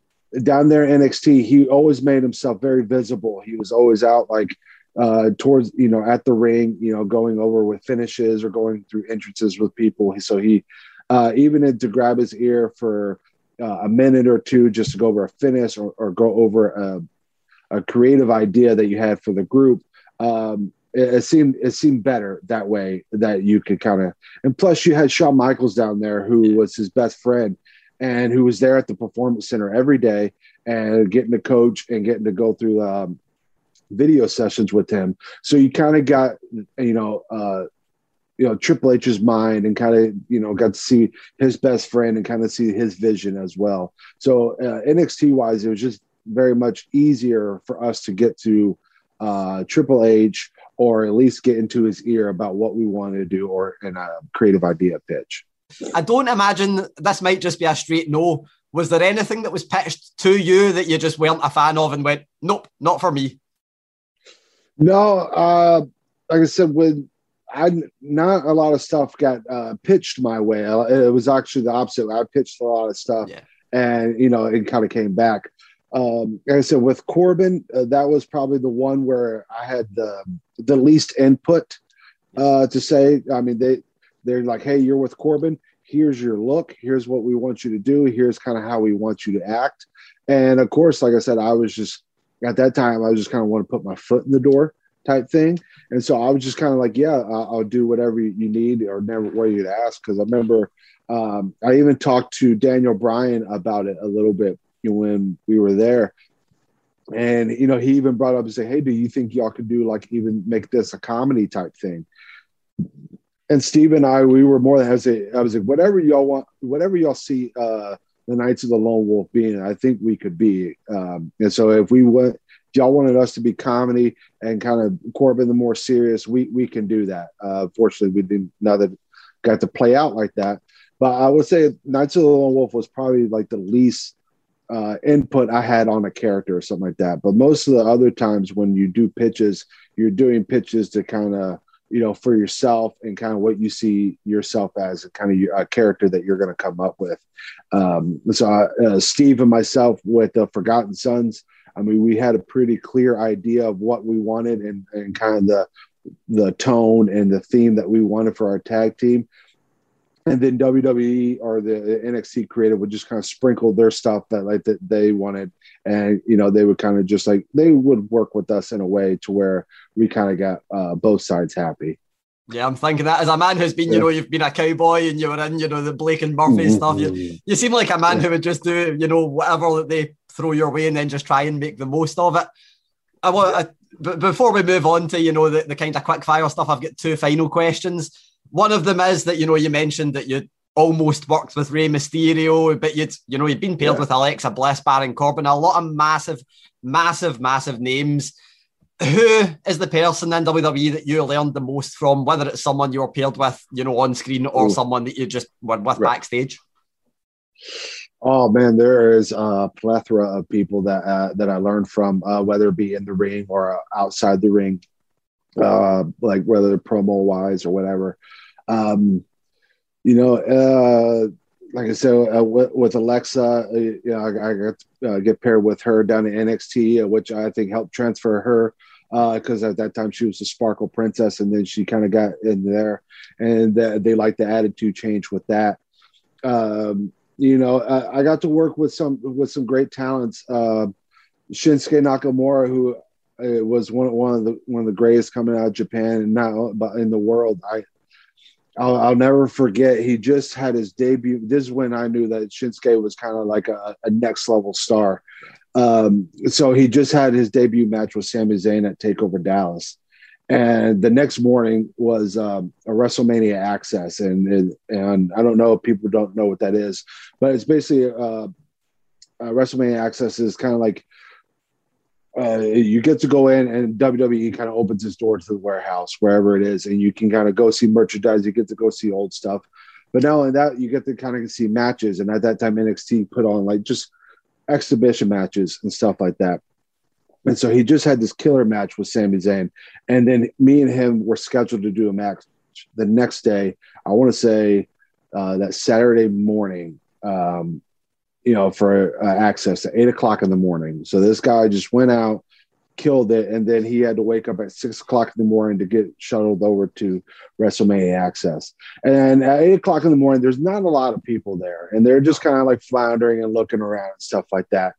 S13: down there in NXT, he always made himself very visible. He was always out like uh, towards you know at the ring, you know, going over with finishes or going through entrances with people. So he uh, even had to grab his ear for uh, a minute or two just to go over a finish or, or go over a, a, creative idea that you had for the group. Um, it, it, seemed it seemed better that way that you could kind of and plus you had Shawn Michaels down there who was his best friend and who was there at the performance center every day and getting to coach and getting to go through um, video sessions with him. So you kind of got, you know, uh, you know, Triple H's mind and kind of, you know, got to see his best friend and kind of see his vision as well. So uh, NXT wise, it was just very much easier for us to get to uh, Triple H or at least get into his ear about what we wanted to do or in a creative idea pitch.
S3: I don't imagine this might just be a straight no. Was there anything that was pitched to you that you just weren't a fan of and went, nope, not for me?
S13: No, uh, like I said, when I not a lot of stuff got uh, pitched my way. It was actually the opposite. I pitched a lot of stuff, yeah. and you know, it kind of came back. Um, like I said, with Corbin, uh, that was probably the one where I had the the least input uh, to say. I mean, they they're like, "Hey, you're with Corbin. Here's your look. Here's what we want you to do. Here's kind of how we want you to act." And of course, like I said, I was just at that time, I was just kind of want to put my foot in the door type thing. And so I was just kind of like, yeah, I'll, do whatever you need or never worry you'd ask. Cause I remember um, I even talked to Daniel Bryan about it a little bit when we were there. And, you know, he even brought up and said, Hey, do you think y'all could do like even make this a comedy type thing? And Steve and I, we were more than. I was like, whatever y'all want, whatever y'all see, uh, the Knights of the Lone Wolf being, I think we could be. Um, and so if we went, y'all wanted us to be comedy and kind of Corbin the more serious, we we can do that. Uh, fortunately, we didn't know that got to play out like that. But I would say Knights of the Lone Wolf was probably like the least uh, input I had on a character or something like that. But most of the other times when you do pitches, you're doing pitches to kind of you know, for yourself and kind of what you see yourself as a kind of a character that you're going to come up with. Um, so, uh, Steve and myself with the Forgotten Sons, I mean, we had a pretty clear idea of what we wanted and, and kind of the the tone and the theme that we wanted for our tag team. And then WWE or the NXT creative would just kind of sprinkle their stuff that like that they wanted, and you know they would kind of just like they would work with us in a way to where we kind of got uh, both sides happy.
S3: Yeah, I'm thinking that as a man who's been, you know, you've been a cowboy and you were in, you know, the Blake and Murphy
S13: Mm-hmm.
S3: stuff. You, you seem like a man who would just do, you know, whatever that they throw your way and then just try and make the most of it. I want, I, but before we move on to, you know, the, the kind of quick fire stuff, I've got two final questions. One of them is that, you know, you mentioned that you almost worked with Rey Mysterio, but you'd, you know, you've been paired
S13: Yeah.
S3: with Alexa Bliss, Baron Corbin, a lot of massive, massive, massive names who is the person in WWE that you learned the most from, whether it's someone you were paired with, you know, on screen or
S13: Ooh.
S3: someone that you just were with
S13: Right.
S3: backstage?
S13: Oh man, there is a plethora of people that uh, that I learned from, uh, whether it be in the ring or outside the ring, uh, like whether promo wise or whatever. Um, you know, uh, like I said, uh, with, with Alexa, uh, you know, I, I got to uh, get paired with her down in NXT, uh, which I think helped transfer her because at that time she was a Sparkle Princess, and then she kind of got in there, and uh, they like the attitude change with that. Um, you know, I, I got to work with some with some great talents. Uh, Shinsuke Nakamura, who uh, was one one of the one of the greatest coming out of Japan and now in the world. I I'll, I'll never forget. He just had his debut. This is when I knew that Shinsuke was kind of like a, a next level star. Um, so he just had his debut match with Sami Zayn at Takeover Dallas, and the next morning was um, a WrestleMania Access, and, and and I don't know if people don't know what that is, but it's basically uh, uh, WrestleMania Access is kind of like uh, you get to go in and WWE kind of opens its door to the warehouse wherever it is, and you can kind of go see merchandise. You get to go see old stuff, but not only that, you get to kind of see matches. And at that time, NXT put on like just exhibition matches and stuff like that. And so he just had this killer match with Sami Zayn, and then me and him were scheduled to do a match the next day. I want to say uh, that Saturday morning. Um, you know, for uh, access at eight o'clock in the morning. So this guy just went out, killed it, and then he had to wake up at six o'clock in the morning to get shuttled over to WrestleMania Access. And at eight o'clock in the morning, there's not a lot of people there, and they're just kind of like floundering and looking around and stuff like that.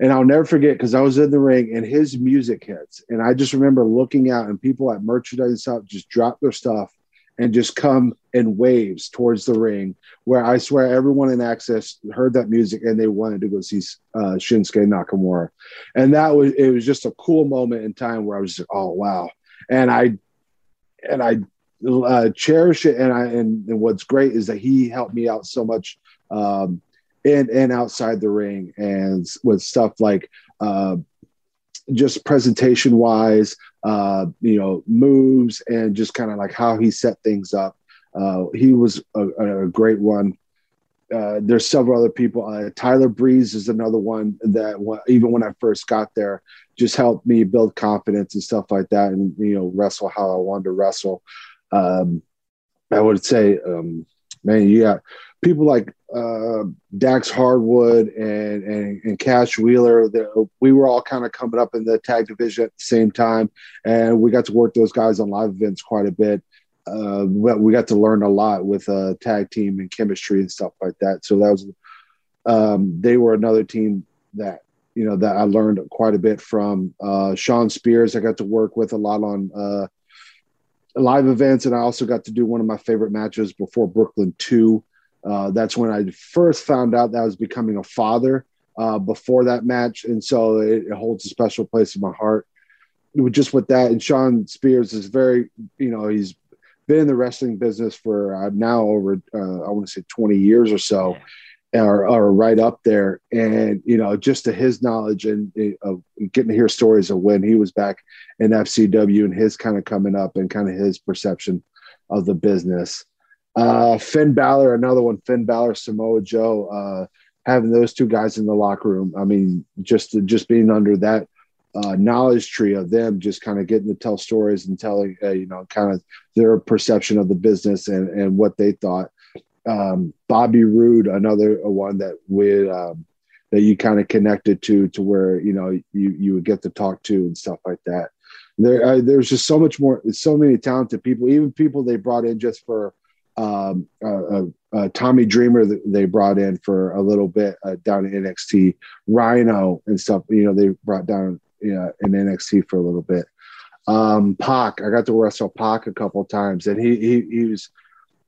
S13: And I'll never forget because I was in the ring and his music hits, and I just remember looking out and people at merchandise and stuff just dropped their stuff and just come in waves towards the ring where I swear everyone in access heard that music and they wanted to go see uh, Shinsuke Nakamura. And that was, it was just a cool moment in time where I was just, oh, wow. And I, and I uh, cherish it. And I, and, and what's great is that he helped me out so much um, in and outside the ring and with stuff like, uh, just presentation wise, uh, you know, moves and just kind of like how he set things up. Uh, he was a, a great one. Uh, there's several other people. Uh, Tyler Breeze is another one that even when I first got there, just helped me build confidence and stuff like that, and you know, wrestle how I wanted to wrestle. Um, I would say, um, man, you got people like uh, Dax Harwood and, and and Cash Wheeler. That we were all kind of coming up in the tag division at the same time, and we got to work those guys on live events quite a bit. Uh, we got to learn a lot with uh, tag team and chemistry and stuff like that. So that was um, they were another team that you know that I learned quite a bit from. Uh, Shawn Spears, I got to work with a lot on uh, live events, and I also got to do one of my favorite matches before Brooklyn Two. Uh, that's when I first found out that I was becoming a father. Uh, before that match, and so it, it holds a special place in my heart. Just with that, and Shawn Spears is very, you know, he's been in the wrestling business for uh, now over uh, I want to say 20 years or so, or, or right up there. And you know, just to his knowledge and uh, of getting to hear stories of when he was back in FCW and his kind of coming up and kind of his perception of the business. Uh, Finn Balor, another one. Finn Balor, Samoa Joe. Uh, having those two guys in the locker room. I mean, just just being under that uh, knowledge tree of them just kind of getting to tell stories and telling, uh, you know, kind of their perception of the business and, and what they thought. Um, Bobby Roode, another one that we um, that you kind of connected to, to where you know you you would get to talk to and stuff like that. There, uh, there's just so much more, so many talented people, even people they brought in just for um, uh, uh, Tommy Dreamer they brought in for a little bit uh, down in NXT, Rhino and stuff. You know, they brought down you know, in NXT for a little bit. Um, Pac, I got to wrestle Pac a couple times, and he he, he was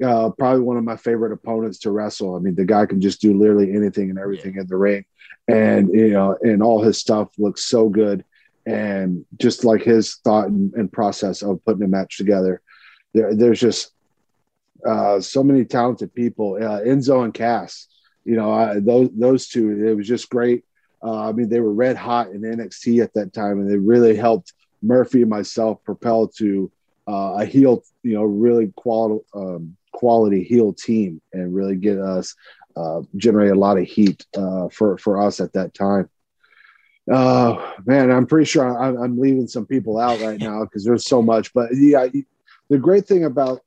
S13: uh, probably one of my favorite opponents to wrestle. I mean, the guy can just do literally anything and everything in the ring, and you know, and all his stuff looks so good, and just like his thought and, and process of putting a match together. There, there's just uh, so many talented people. Uh, Enzo and Cass, you know, I, those those two, it was just great. Uh, I mean, they were red hot in NXT at that time, and they really helped Murphy and myself propel to uh, a heel, you know, really quality um, quality heel team, and really get us uh, generate a lot of heat uh, for for us at that time. Uh, man, I'm pretty sure I'm, I'm leaving some people out right now because there's so much. But yeah, the great thing about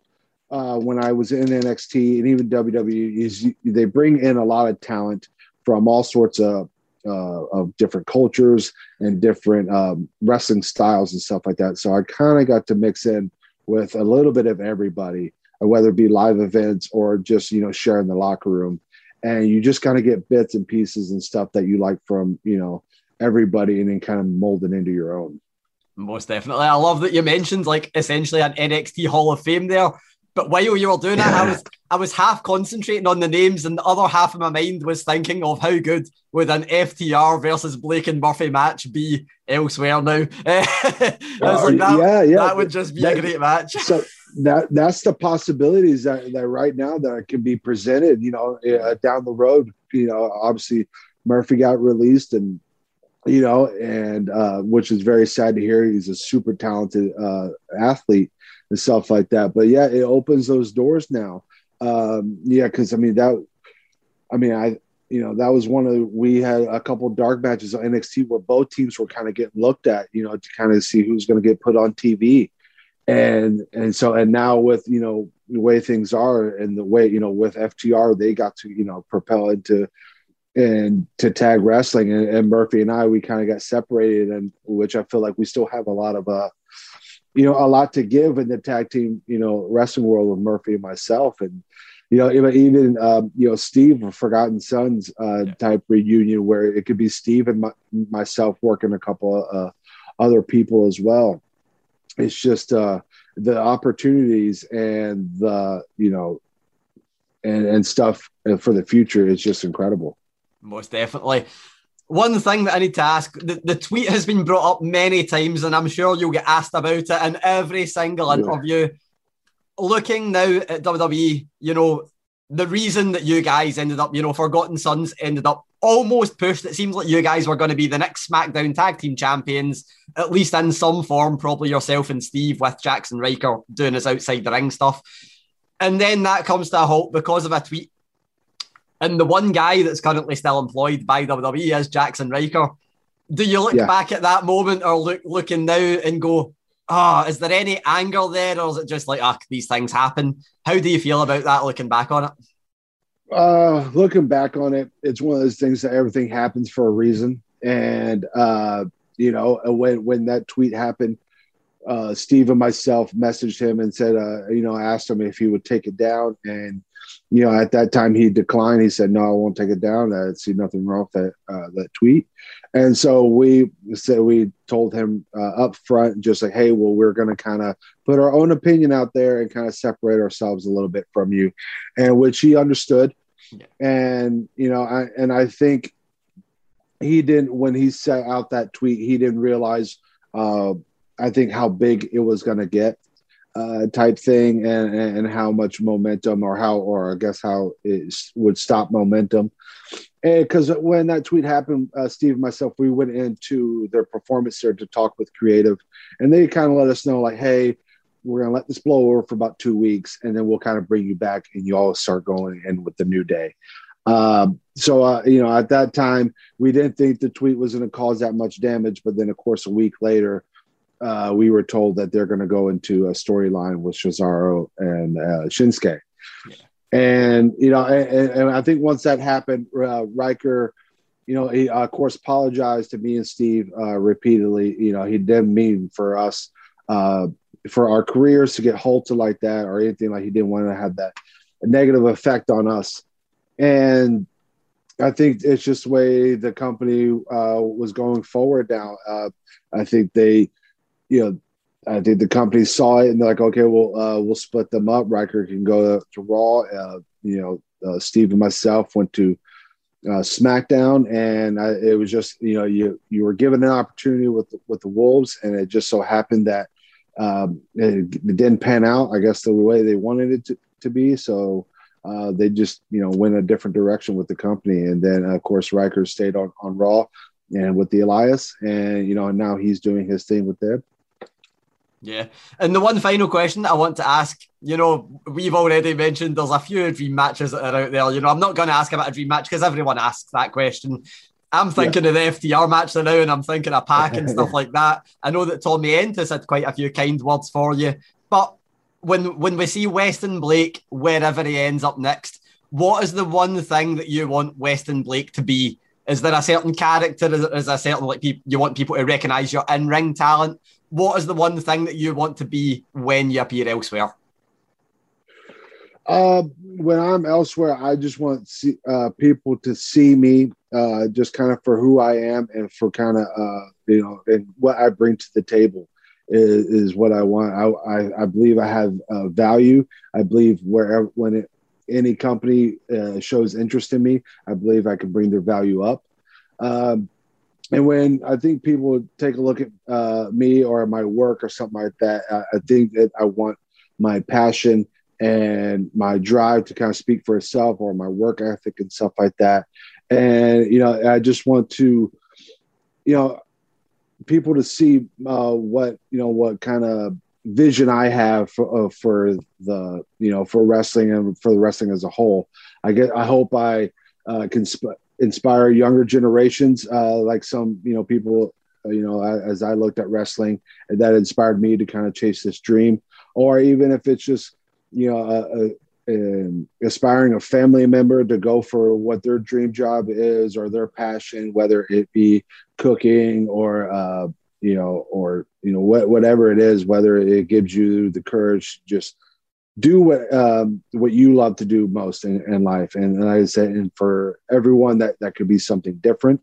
S13: uh, when I was in NXT and even WWE is you, they bring in a lot of talent from all sorts of uh, of different cultures and different um, wrestling styles and stuff like that. So I kind of got to mix in with a little bit of everybody, whether it be live events or just you know sharing the locker room, and you just kind of get bits and pieces and stuff that you like from you know everybody, and then kind of mold it into your own.
S3: Most definitely. I love that you mentioned like essentially an NXT Hall of Fame there. But while you were doing yeah. it, I was I was half concentrating on the names, and the other half of my mind was thinking of how good would an FTR versus Blake and Murphy match be elsewhere now. <laughs> I was like, that, yeah, yeah, that would just be that, a great match.
S13: So that that's the possibilities that, that right now that can be presented. You know, uh, down the road. You know, obviously Murphy got released, and you know, and uh, which is very sad to hear. He's a super talented uh, athlete and stuff like that. But yeah, it opens those doors now. Um, yeah, because I mean that, I mean I, you know, that was one of the, we had a couple dark matches on NXT where both teams were kind of getting looked at, you know, to kind of see who's going to get put on TV, and and so and now with you know the way things are and the way you know with FTR they got to you know propel into and to tag wrestling and, and Murphy and I we kind of got separated and which I feel like we still have a lot of uh you know, a lot to give in the tag team, you know, wrestling world with Murphy and myself. And, you know, even, um, you know, Steve Forgotten Sons uh, type reunion where it could be Steve and my, myself working a couple of uh, other people as well. It's just uh, the opportunities and the, you know, and, and stuff for the future is just incredible.
S3: Most definitely. One thing that I need to ask the, the tweet has been brought up many times, and I'm sure you'll get asked about it in every single yeah. interview. Looking now at WWE, you know, the reason that you guys ended up, you know, Forgotten Sons ended up almost pushed. It seems like you guys were going to be the next SmackDown Tag Team Champions, at least in some form, probably yourself and Steve with Jaxson Ryker doing his outside the ring stuff. And then that comes to a halt because of a tweet and the one guy that's currently still employed by WWE is Jaxson Ryker. Do you look yeah. back at that moment or look looking now and go, ah, oh, is there any anger there, or is it just like, ah, oh, these things happen? How do you feel about that looking back on it?
S13: Uh, looking back on it, it's one of those things that everything happens for a reason. And uh, you know, when when that tweet happened, uh, Steve and myself messaged him and said, uh, you know, asked him if he would take it down, and you know, at that time he declined. He said, "No, I won't take it down. I see nothing wrong with that uh, that tweet." And so we said we told him uh, up front, just like, "Hey, well, we're going to kind of put our own opinion out there and kind of separate ourselves a little bit from you," and which he understood. Yeah. And you know, I, and I think he didn't when he set out that tweet, he didn't realize. Uh, I think how big it was going to get uh, type thing and, and how much momentum or how or I guess how it would stop momentum. And because when that tweet happened, uh, Steve and myself, we went into their performance center to talk with creative, and they kind of let us know like, hey, we're gonna let this blow over for about two weeks, and then we'll kind of bring you back, and you all start going in with the new day. Um, so uh, you know, at that time, we didn't think the tweet was going to cause that much damage, but then of course, a week later, uh, we were told that they're going to go into a storyline with Cesaro and uh, Shinsuke. Yeah. And, you know, and, and, I think once that happened, uh, Ryker, you know, he, of course, apologized to me and Steve uh, repeatedly. You know, he didn't mean for us uh, for our careers to get halted like that or anything like he didn't want to have that negative effect on us. And I think it's just the way the company uh, was going forward now. I think they, you know, I think the company saw it and they're like, okay, well, uh, we'll split them up. Ryker can go to, to Raw. Uh, you know, uh, Steve and myself went to uh, SmackDown, and I, it was just you know you you were given an opportunity with with the Wolves, and it just so happened that um, it, it, didn't pan out. I guess the way they wanted it to, to be. So uh, they just you know went a different direction with the company, and then of course Ryker stayed on on Raw and with the Elias, and you know now he's doing his thing with them.
S3: Yeah. And the one final question I want to ask, you know, we've already mentioned there's a few dream matches that are out there. You know, I'm not going to ask about a dream match because everyone asks that question. I'm thinking yeah. of the FTR match now and I'm thinking of PAC and stuff <laughs> like that. I know that Tommy Endless had quite a few kind words for you. But when when we see Westin Blake, wherever he ends up next, what is the one thing that you want Westin Blake to be? Is there a certain character? Is, is there a certain like people you want people to recognise your in ring talent? What is the one thing that you want to be when you appear elsewhere?
S13: Uh, when I'm elsewhere, I just want see, uh, people to see me uh, just kind of for who I am and for kind of uh, you know and what I bring to the table is, is what I want. I, I, I believe I have value. I believe wherever when it, any company uh, shows interest in me, I believe I can bring their value up. Um, and when I think people take a look at uh, me or my work or something like that, I, I, think that I want my passion and my drive to kind of speak for itself or my work ethic and stuff like that. And, you know, I just want to, you know, people to see uh, what, you know, what kind of vision I have for, uh, for the, you know, for wrestling and for the wrestling as a whole. I get, I hope I uh, can sp- inspire younger generations, uh, like some you know people. Uh, you know, as I looked at wrestling, that inspired me to kind of chase this dream, or even if it's just you know a, a, aspiring a family member to go for what their dream job is or their passion, whether it be cooking or uh, you know, or you know, what, whatever it is, whether it gives you the courage, just do what um, what you love to do most in, in life. And, and like I said, and for everyone that that could be something different.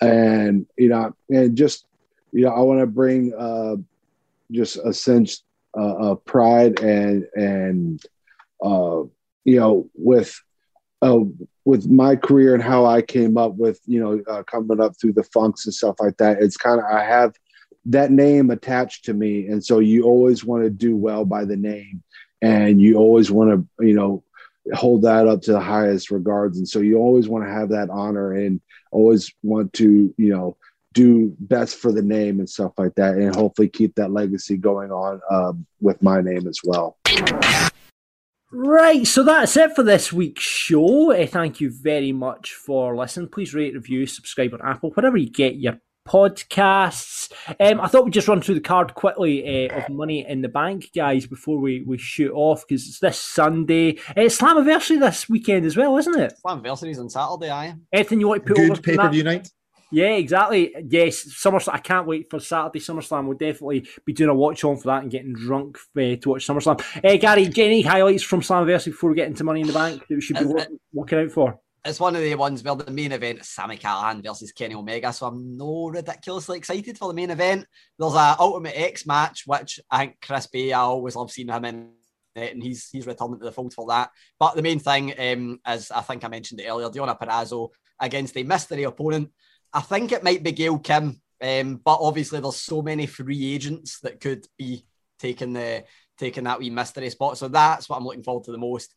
S13: And you know, and just you know, I want to bring uh, just a sense uh, of pride and and uh, you know with uh, with my career and how I came up with you know uh, coming up through the funks and stuff like that. It's kind of I have that name attached to me, and so you always want to do well by the name and you always want to you know hold that up to the highest regards and so you always want to have that honor and always want to you know do best for the name and stuff like that and hopefully keep that legacy going on um, with my name as well
S2: Right, so that's it for this week's show. Uh, thank you very much for listening. Please rate, review, subscribe on Apple, wherever you get your podcasts. Um, I thought we'd just run through the card quickly uh, of <laughs> Money in the Bank, guys, before we, we shoot off because it's this Sunday. Uh, it's Slammiversary this weekend as well, isn't it?
S3: Slammiversary's on Saturday, aye.
S2: Anything you want to put
S8: Good pay per view night?
S2: Yeah, exactly. Yes, SummerSlam. I can't wait for Saturday SummerSlam. We'll definitely be doing a watch on for that and getting drunk uh, to watch SummerSlam. Uh, Gary, get any highlights from Slammiversary before we get into Money in the Bank that we should be <laughs> uh, looking out for?
S3: It's one of the ones where the main event is Sami Callihan versus Kenny Omega, so I'm no ridiculously excited for the main event. There's a Ultimate X match, which I think Chris Bey, I always love seeing him in it, and he's he's returning to the fold for that. But the main thing um, is, I think I mentioned it earlier, Deonna Purrazzo against a mystery opponent. I think it might be Gail Kim, um, but obviously there's so many free agents that could be taking the taking that wee mystery spot. So that's what I'm looking forward to the most.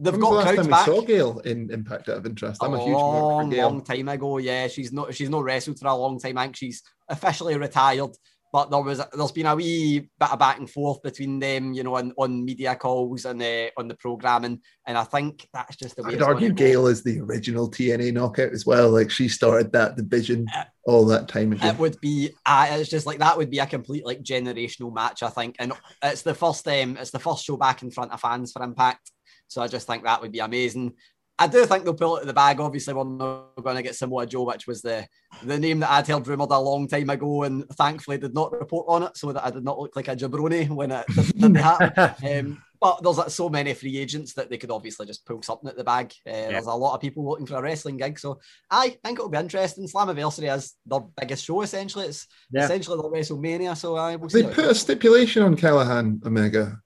S3: They've
S8: when
S3: got
S8: the
S3: crowds
S8: time
S3: back.
S8: we saw Gail in Impact out of interest. I'm a,
S3: a
S8: huge
S3: long,
S8: Gail.
S3: long time ago. Yeah, she's not she's not wrestled for a long time. I think she's officially retired. But there was there's been a wee bit of back and forth between them, you know, on, on media calls and uh, on the programming, and I think that's just the way.
S8: I'd argue Gail is the original TNA knockout as well. Like she started that division uh, all that time ago.
S3: It would be, uh, it's just like that would be a complete like generational match, I think, and it's the first um, it's the first show back in front of fans for Impact. So I just think that would be amazing. I do think they'll pull it in the bag. Obviously, we're not going to get Samoa Joe, which was the the name that I'd heard rumoured a long time ago, and thankfully did not report on it, so that I did not look like a jabroni when it did, didn't <laughs> happen. Um, but there's like, so many free agents that they could obviously just pull something at the bag. Uh, There's a lot of people looking for a wrestling gig, so I think it'll be interesting. Slammiversary is their biggest show essentially. It's
S8: Yeah.
S3: essentially the WrestleMania, so I will see.
S8: They put a stipulation on Callihan Omega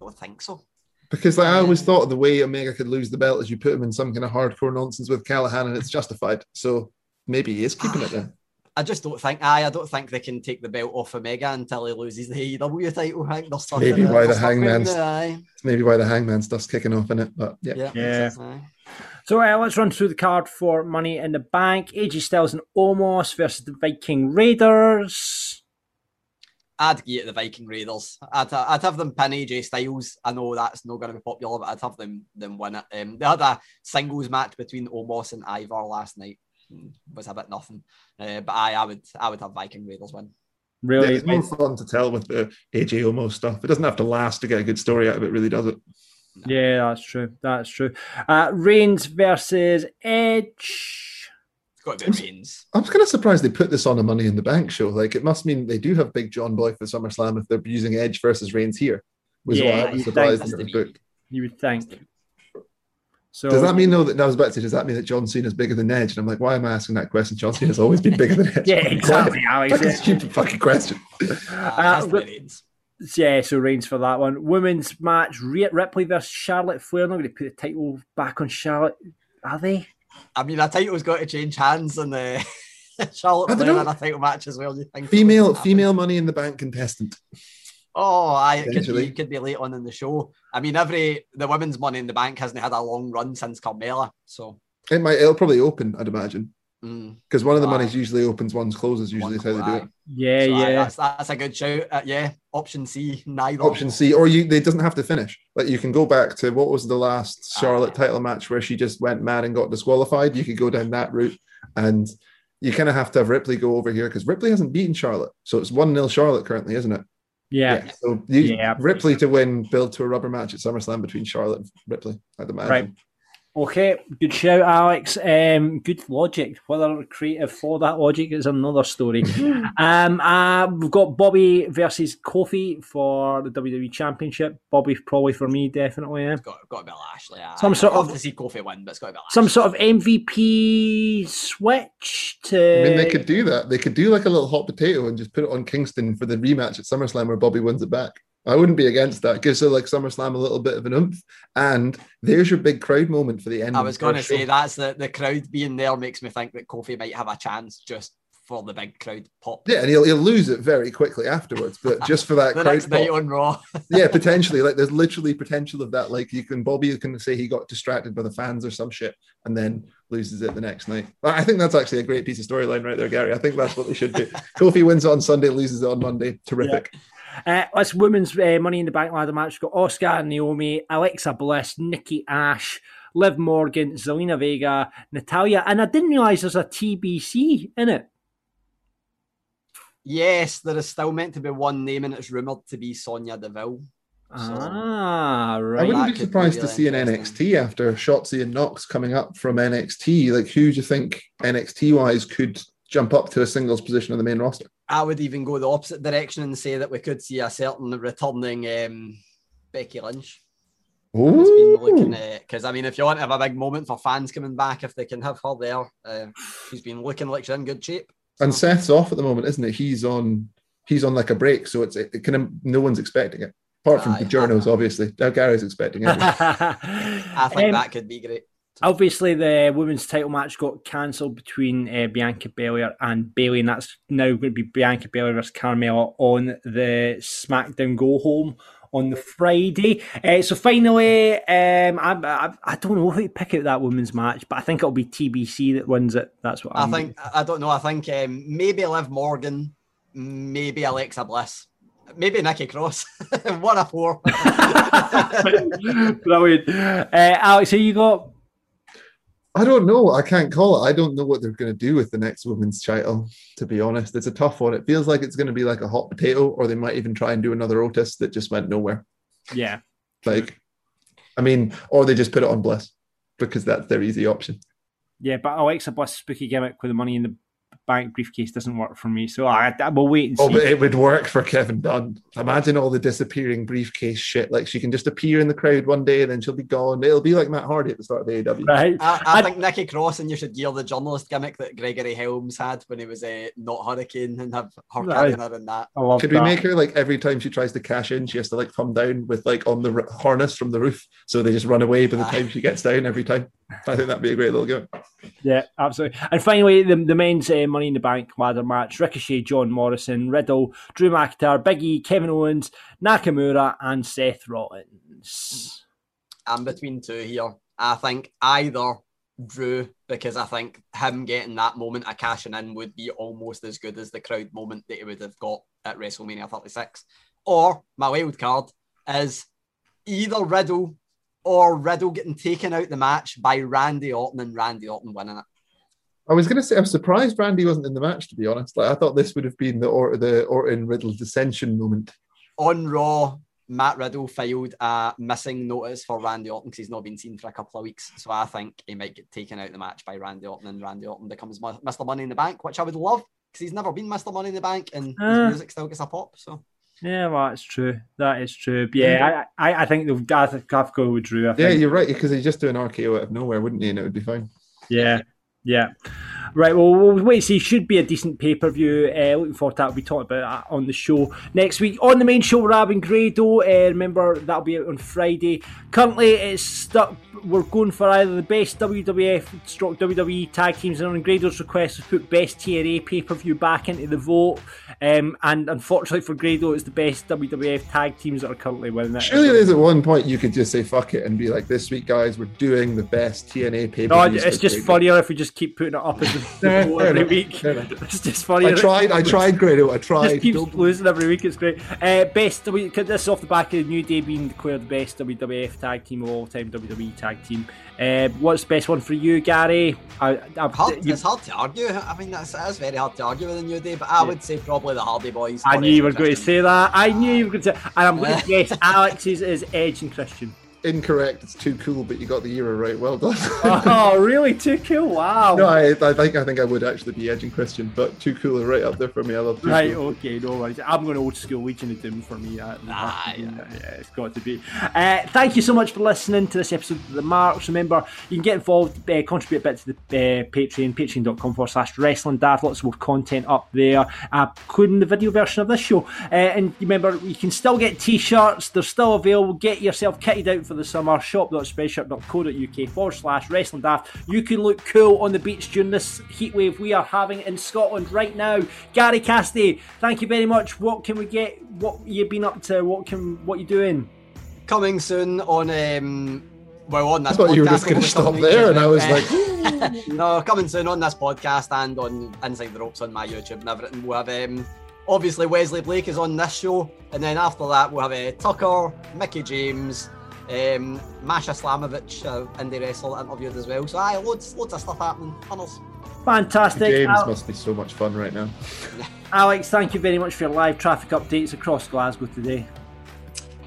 S3: I don't think so.
S8: Because like, I always thought the way Omega could lose the belt is you put him in some kind of hardcore nonsense with Callihan and it's justified. So maybe he is keeping it then. <sighs>
S3: I just don't think. I I don't think they can take the belt off Omega until he loses the AEW title. I think they're stuck.
S8: Maybe
S3: in it.
S8: why the
S3: stuck
S8: hangman's
S3: it,
S8: maybe why the hangman stuff's kicking off in it. But yeah.
S3: Yeah.
S2: Yeah.
S3: makes.
S2: So uh, let's run through the card for Money in the Bank. AJ Styles and Omos versus the Viking Raiders.
S3: I'd get the Viking Raiders. I'd, I'd have them pin AJ Styles. I know that's not going to be popular, but I'd have them them win it. Um, they had a singles match between Omos and Ivar last night. Mm, Was a bit nothing, uh, but I I would I would have Viking Raiders win.
S8: Yeah, it's more fun to tell with the AJ Omos stuff. It doesn't have to last to get a good story out of it, really, does it?
S2: Yeah, that's true. That's true. Uh, Reigns versus Edge.
S3: It's got to be Reigns.
S8: I'm kind of surprised they put this on a Money in the Bank show. Like, it must mean they do have Big John Boy for SummerSlam if they're using Edge versus Reigns here. Was
S2: Yeah,
S8: what I was
S2: you'd
S8: surprised
S2: think.
S8: when it was.
S2: You would think. So
S8: Does that mean though that I was about to say? Does that mean that John Cena's bigger than Edge? And I'm like, why am I asking that question? John Cena's always been bigger than Edge. <laughs>
S2: Yeah, exactly, Alex,
S8: Fucking
S2: yeah.
S8: stupid fucking question.
S2: Uh, yeah, so Reigns for that one. Women's match: Rhea Ripley versus Charlotte Flair. Not going to put the title back on Charlotte, are they?
S3: I mean, a title's got to change hands, and the <laughs> Charlotte
S8: I don't
S3: Flair in a title match as well. You think
S8: Female, female Money in the Bank contestant.
S3: Oh, I it could be, it could be late on in the show. I mean, every the women's Money in the Bank hasn't had a long run since Carmella, so
S8: It might. It'll probably open. I'd imagine
S3: mm.
S8: because one of the monies usually opens, one's closes. Usually, is how they do it.
S2: Yeah,
S3: So, aye,
S2: yeah.
S3: that's that's a good shout. Uh, yeah, option C, neither.
S8: Option C, or you. It doesn't have to finish. Like you can go back to what was the last ah. Charlotte title match where she just went mad and got disqualified. You could go down that route, and you kind of have to have Ripley go over here because Ripley hasn't beaten Charlotte, so it's one 0 Charlotte currently, isn't it?
S2: Yeah.
S8: So you,
S2: Yeah.
S8: Ripley to win, build to a rubber match at SummerSlam between Charlotte and Ripley. I'd imagine.
S2: Right. Okay, good shout, Alex. Um, good logic. Whether creative for that logic is another story. <laughs> um, uh, we've got Bobby versus Kofi for the WWE Championship. Bobby probably for me, definitely. Yeah.
S3: Got, got to be Lashley. aye.
S2: Some sort
S3: I'd love
S2: of-
S3: to see Kofi win, but it's got to be Lashley.
S2: Some sort of MVP switch to.
S8: I mean, they could do that. They could do like a little hot potato and just put it on Kingston for the rematch at SummerSlam where Bobby wins it back. I wouldn't be against that. Gives her like SummerSlam a little bit of an oomph. And there's your big crowd moment for the end.
S3: I was going to say that's the the crowd being there makes me think that Kofi might have a chance just for the big crowd pop.
S8: Yeah, and he'll, he'll lose it very quickly afterwards, but just for that <laughs>
S3: the
S8: crowd
S3: next night on Raw. <laughs>
S8: yeah, potentially. Like there's literally potential of that. Like you can Bobby can say he got distracted by the fans or some shit and then loses it the next night. I think that's actually a great piece of storyline right there, Gary. I think that's what they should do. <laughs> Kofi wins on Sunday, loses it on Monday. Terrific.
S2: Uh, let's women's uh, Money in the Bank ladder match. We've got Asuka and Naomi, Alexa Bliss, Nikki Ash, Liv Morgan, Zelina Vega, Natalya, and I didn't realize there's a TBC in it.
S3: Yes, there is still meant to be one name, and it's rumored to be Sonya Deville.
S2: Ah, right.
S8: I wouldn't
S3: That
S8: be
S3: could be
S8: surprised to see an NXT after Shotzi and Nox coming up from NXT. Like, who do you think NXT wise could jump up to a singles position on the main roster?
S3: I would even go the opposite direction and say that we could see a certain returning um, Becky Lynch. Who's been looking because I mean, if you want to have a big moment for fans coming back, if they can have her there, uh, she's been looking like she's in good shape.
S8: And Seth's off at the moment, isn't it? He's on. He's on like a break, so it's it, it kind of no one's expecting it, apart from
S3: Aye.
S8: the journos, obviously. Now Gary's expecting it. <laughs>
S3: I think
S2: Um,
S3: that could be great.
S2: Obviously, the women's title match got cancelled between uh, Bianca Belair and Bayley, and that's now going to be Bianca Belair versus Carmella on the SmackDown Go Home on the Friday. Uh, so finally, um, I, I, I don't know who to pick out that women's match, but I think it'll be TBC that wins it. That's what
S3: I
S2: I'm
S3: think I don't know. I think um, maybe Liv Morgan, maybe Alexa Bliss, maybe Nikki Cross. <laughs> One of four. <laughs>
S2: Brilliant. Uh, Alex, who you got?
S8: I don't know. I can't call it. I don't know what they're going to do with the next women's title. To be honest, it's a tough one. It feels like it's going to be like a hot potato, or they might even try and do another Otis that just went nowhere.
S2: Yeah.
S8: Like, I mean, or they just put it on Bliss. because that's their easy option.
S2: Yeah, but Alexa Bliss spooky gimmick with the money in the bank briefcase doesn't work for me. So I, I will wait and see.
S8: Oh, but it would work for Kevin Dunn. Imagine all the disappearing briefcase shit. Like she can just appear in the crowd one day and then she'll be gone. It'll be like Matt Hardy at the start of the AW.
S2: Right.
S3: I, I think Nikki Cross and you should gear the journalist gimmick that Gregory Helms had when he was a uh, not Hurricane and have her
S8: Right.
S3: carrying her in that.
S2: I love
S8: Could we make her like every time she tries to cash in, she has to like come down with like on the r- harness from the roof, so they just run away by the time she gets down every time. I think that'd be a great little gimmick.
S2: Yeah, absolutely. And finally, the, the men's uh, Money in the Bank ladder match: Ricochet, John Morrison, Riddle, Drew McIntyre, Big E, Kevin Owens, Nakamura, and Seth Rollins.
S3: I'm between two here. I think either Drew, because I think him getting that moment of cashing in would be almost as good as the crowd moment that he would have got at WrestleMania 36. Or my wild card is either Riddle or Riddle getting taken out the match by Randy Orton and Randy Orton winning it.
S8: I was going to say I'm surprised Randy wasn't in the match. To be honest, like I thought this would have been the or- the Orton Riddle dissension moment.
S3: On Raw, Matt Riddle filed a missing notice for Randy Orton because he's not been seen for a couple of weeks. So I think he might get taken out the match by Randy Orton and Randy Orton becomes Mr. Money in the Bank, which I would love because he's never been Mr. Money in the Bank and his
S2: Uh.
S3: music still gets a pop. So
S2: Yeah, well, that's true. That is true. But yeah, I, I, I think they've got to have go with Drew. I
S8: Yeah,
S2: think.
S8: you're right because he's just doing RKO out of nowhere, wouldn't he? And it would be fine.
S2: Yeah, yeah. Right, well, we'll wait see. Should be a decent pay per view. Uh, looking forward to that. We'll be about that on the show next week. On the main show, we're having Grado. Uh, remember, that'll be out on Friday. Currently, it's stuck. We're going for either the best WWF stroke WWE tag teams, and on Grado's request, we've put best TNA pay per view back into the vote. Um, and unfortunately for Grado, it's the best WWF tag teams that are currently winning it.
S8: Surely there's at one point you could just say fuck it and be like, this week, guys, we're doing the best TNA pay per view."
S2: No, it's just funnier if we just keep putting it up as the <laughs> vote every
S8: enough,
S2: week. <laughs> It's just funnier.
S8: I tried, I tried, Grado, I <laughs>
S2: Just
S8: tried.
S2: keeps
S8: Don't-
S2: losing every week. It's great. Uh, best W. This is off the back of the New Day being declared the best WWF tag team of all time, WWE tag team. Uh, what's the best one for you, Gary? I,
S3: hard,
S2: you-
S3: it's hard to argue. I mean, that's, that's very hard to argue with a new day, but I would say probably the Hardy Boys.
S2: I knew you were going to say that. I knew you were going to say. And I'm going to <laughs> guess Alex's is Edge and Christian.
S8: Incorrect. It's too cool, but you got the era right. Well done. <laughs>
S2: oh, really? Too cool. Wow.
S8: no, I, I think I think I would actually be edging and Christian, but too cool are right up there for me. I love too
S2: Right,
S8: cool.
S2: okay, no worries. I'm going old school Legion of Doom for me. That, ah, yeah. yeah, it's got to be. Uh, thank you so much for listening to this episode of The Marks. Remember, you can get involved, uh, contribute a bit to the uh, Patreon, patreon.com forward slash wrestling daft. Lots more content up there, uh, including the video version of this show. Uh, and remember, you can still get t shirts, they're still available. Get yourself kitted out for the summer. Shop.spreadshirt.co.uk forward slash wrestling daft. You can look cool on the beach during this heat wave we are having in Scotland right now. Gary Cassidy, thank you very much. What can we get? What you've been up to? What can what you doing?
S3: Coming soon on. Um, well, on this
S8: I thought you were just going to stop there, and I was like, <laughs>
S3: no, coming soon on this podcast and on Inside the Ropes on my YouTube and everything. We'll have um, obviously Wesley Blake is on this show, and then after that we'll have uh, Tucker, Mickie James, um, Masha Slamovich, uh, indie wrestler interviewed as well. So aye, loads, loads of stuff happening. Funnels.
S2: Fantastic.
S8: James
S2: Al-
S8: must be so much fun right now. <laughs>
S2: Alex, thank you very much for your live traffic updates across Glasgow today.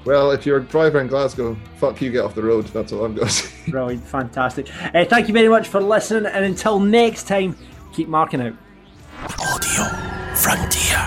S8: Well, if you're a driver in Glasgow, fuck you, get off the road. That's all I'm going <laughs> to say.
S2: Brilliant, fantastic. Uh, thank you very much for listening, and until next time, keep marking out.
S1: Audio Frontier.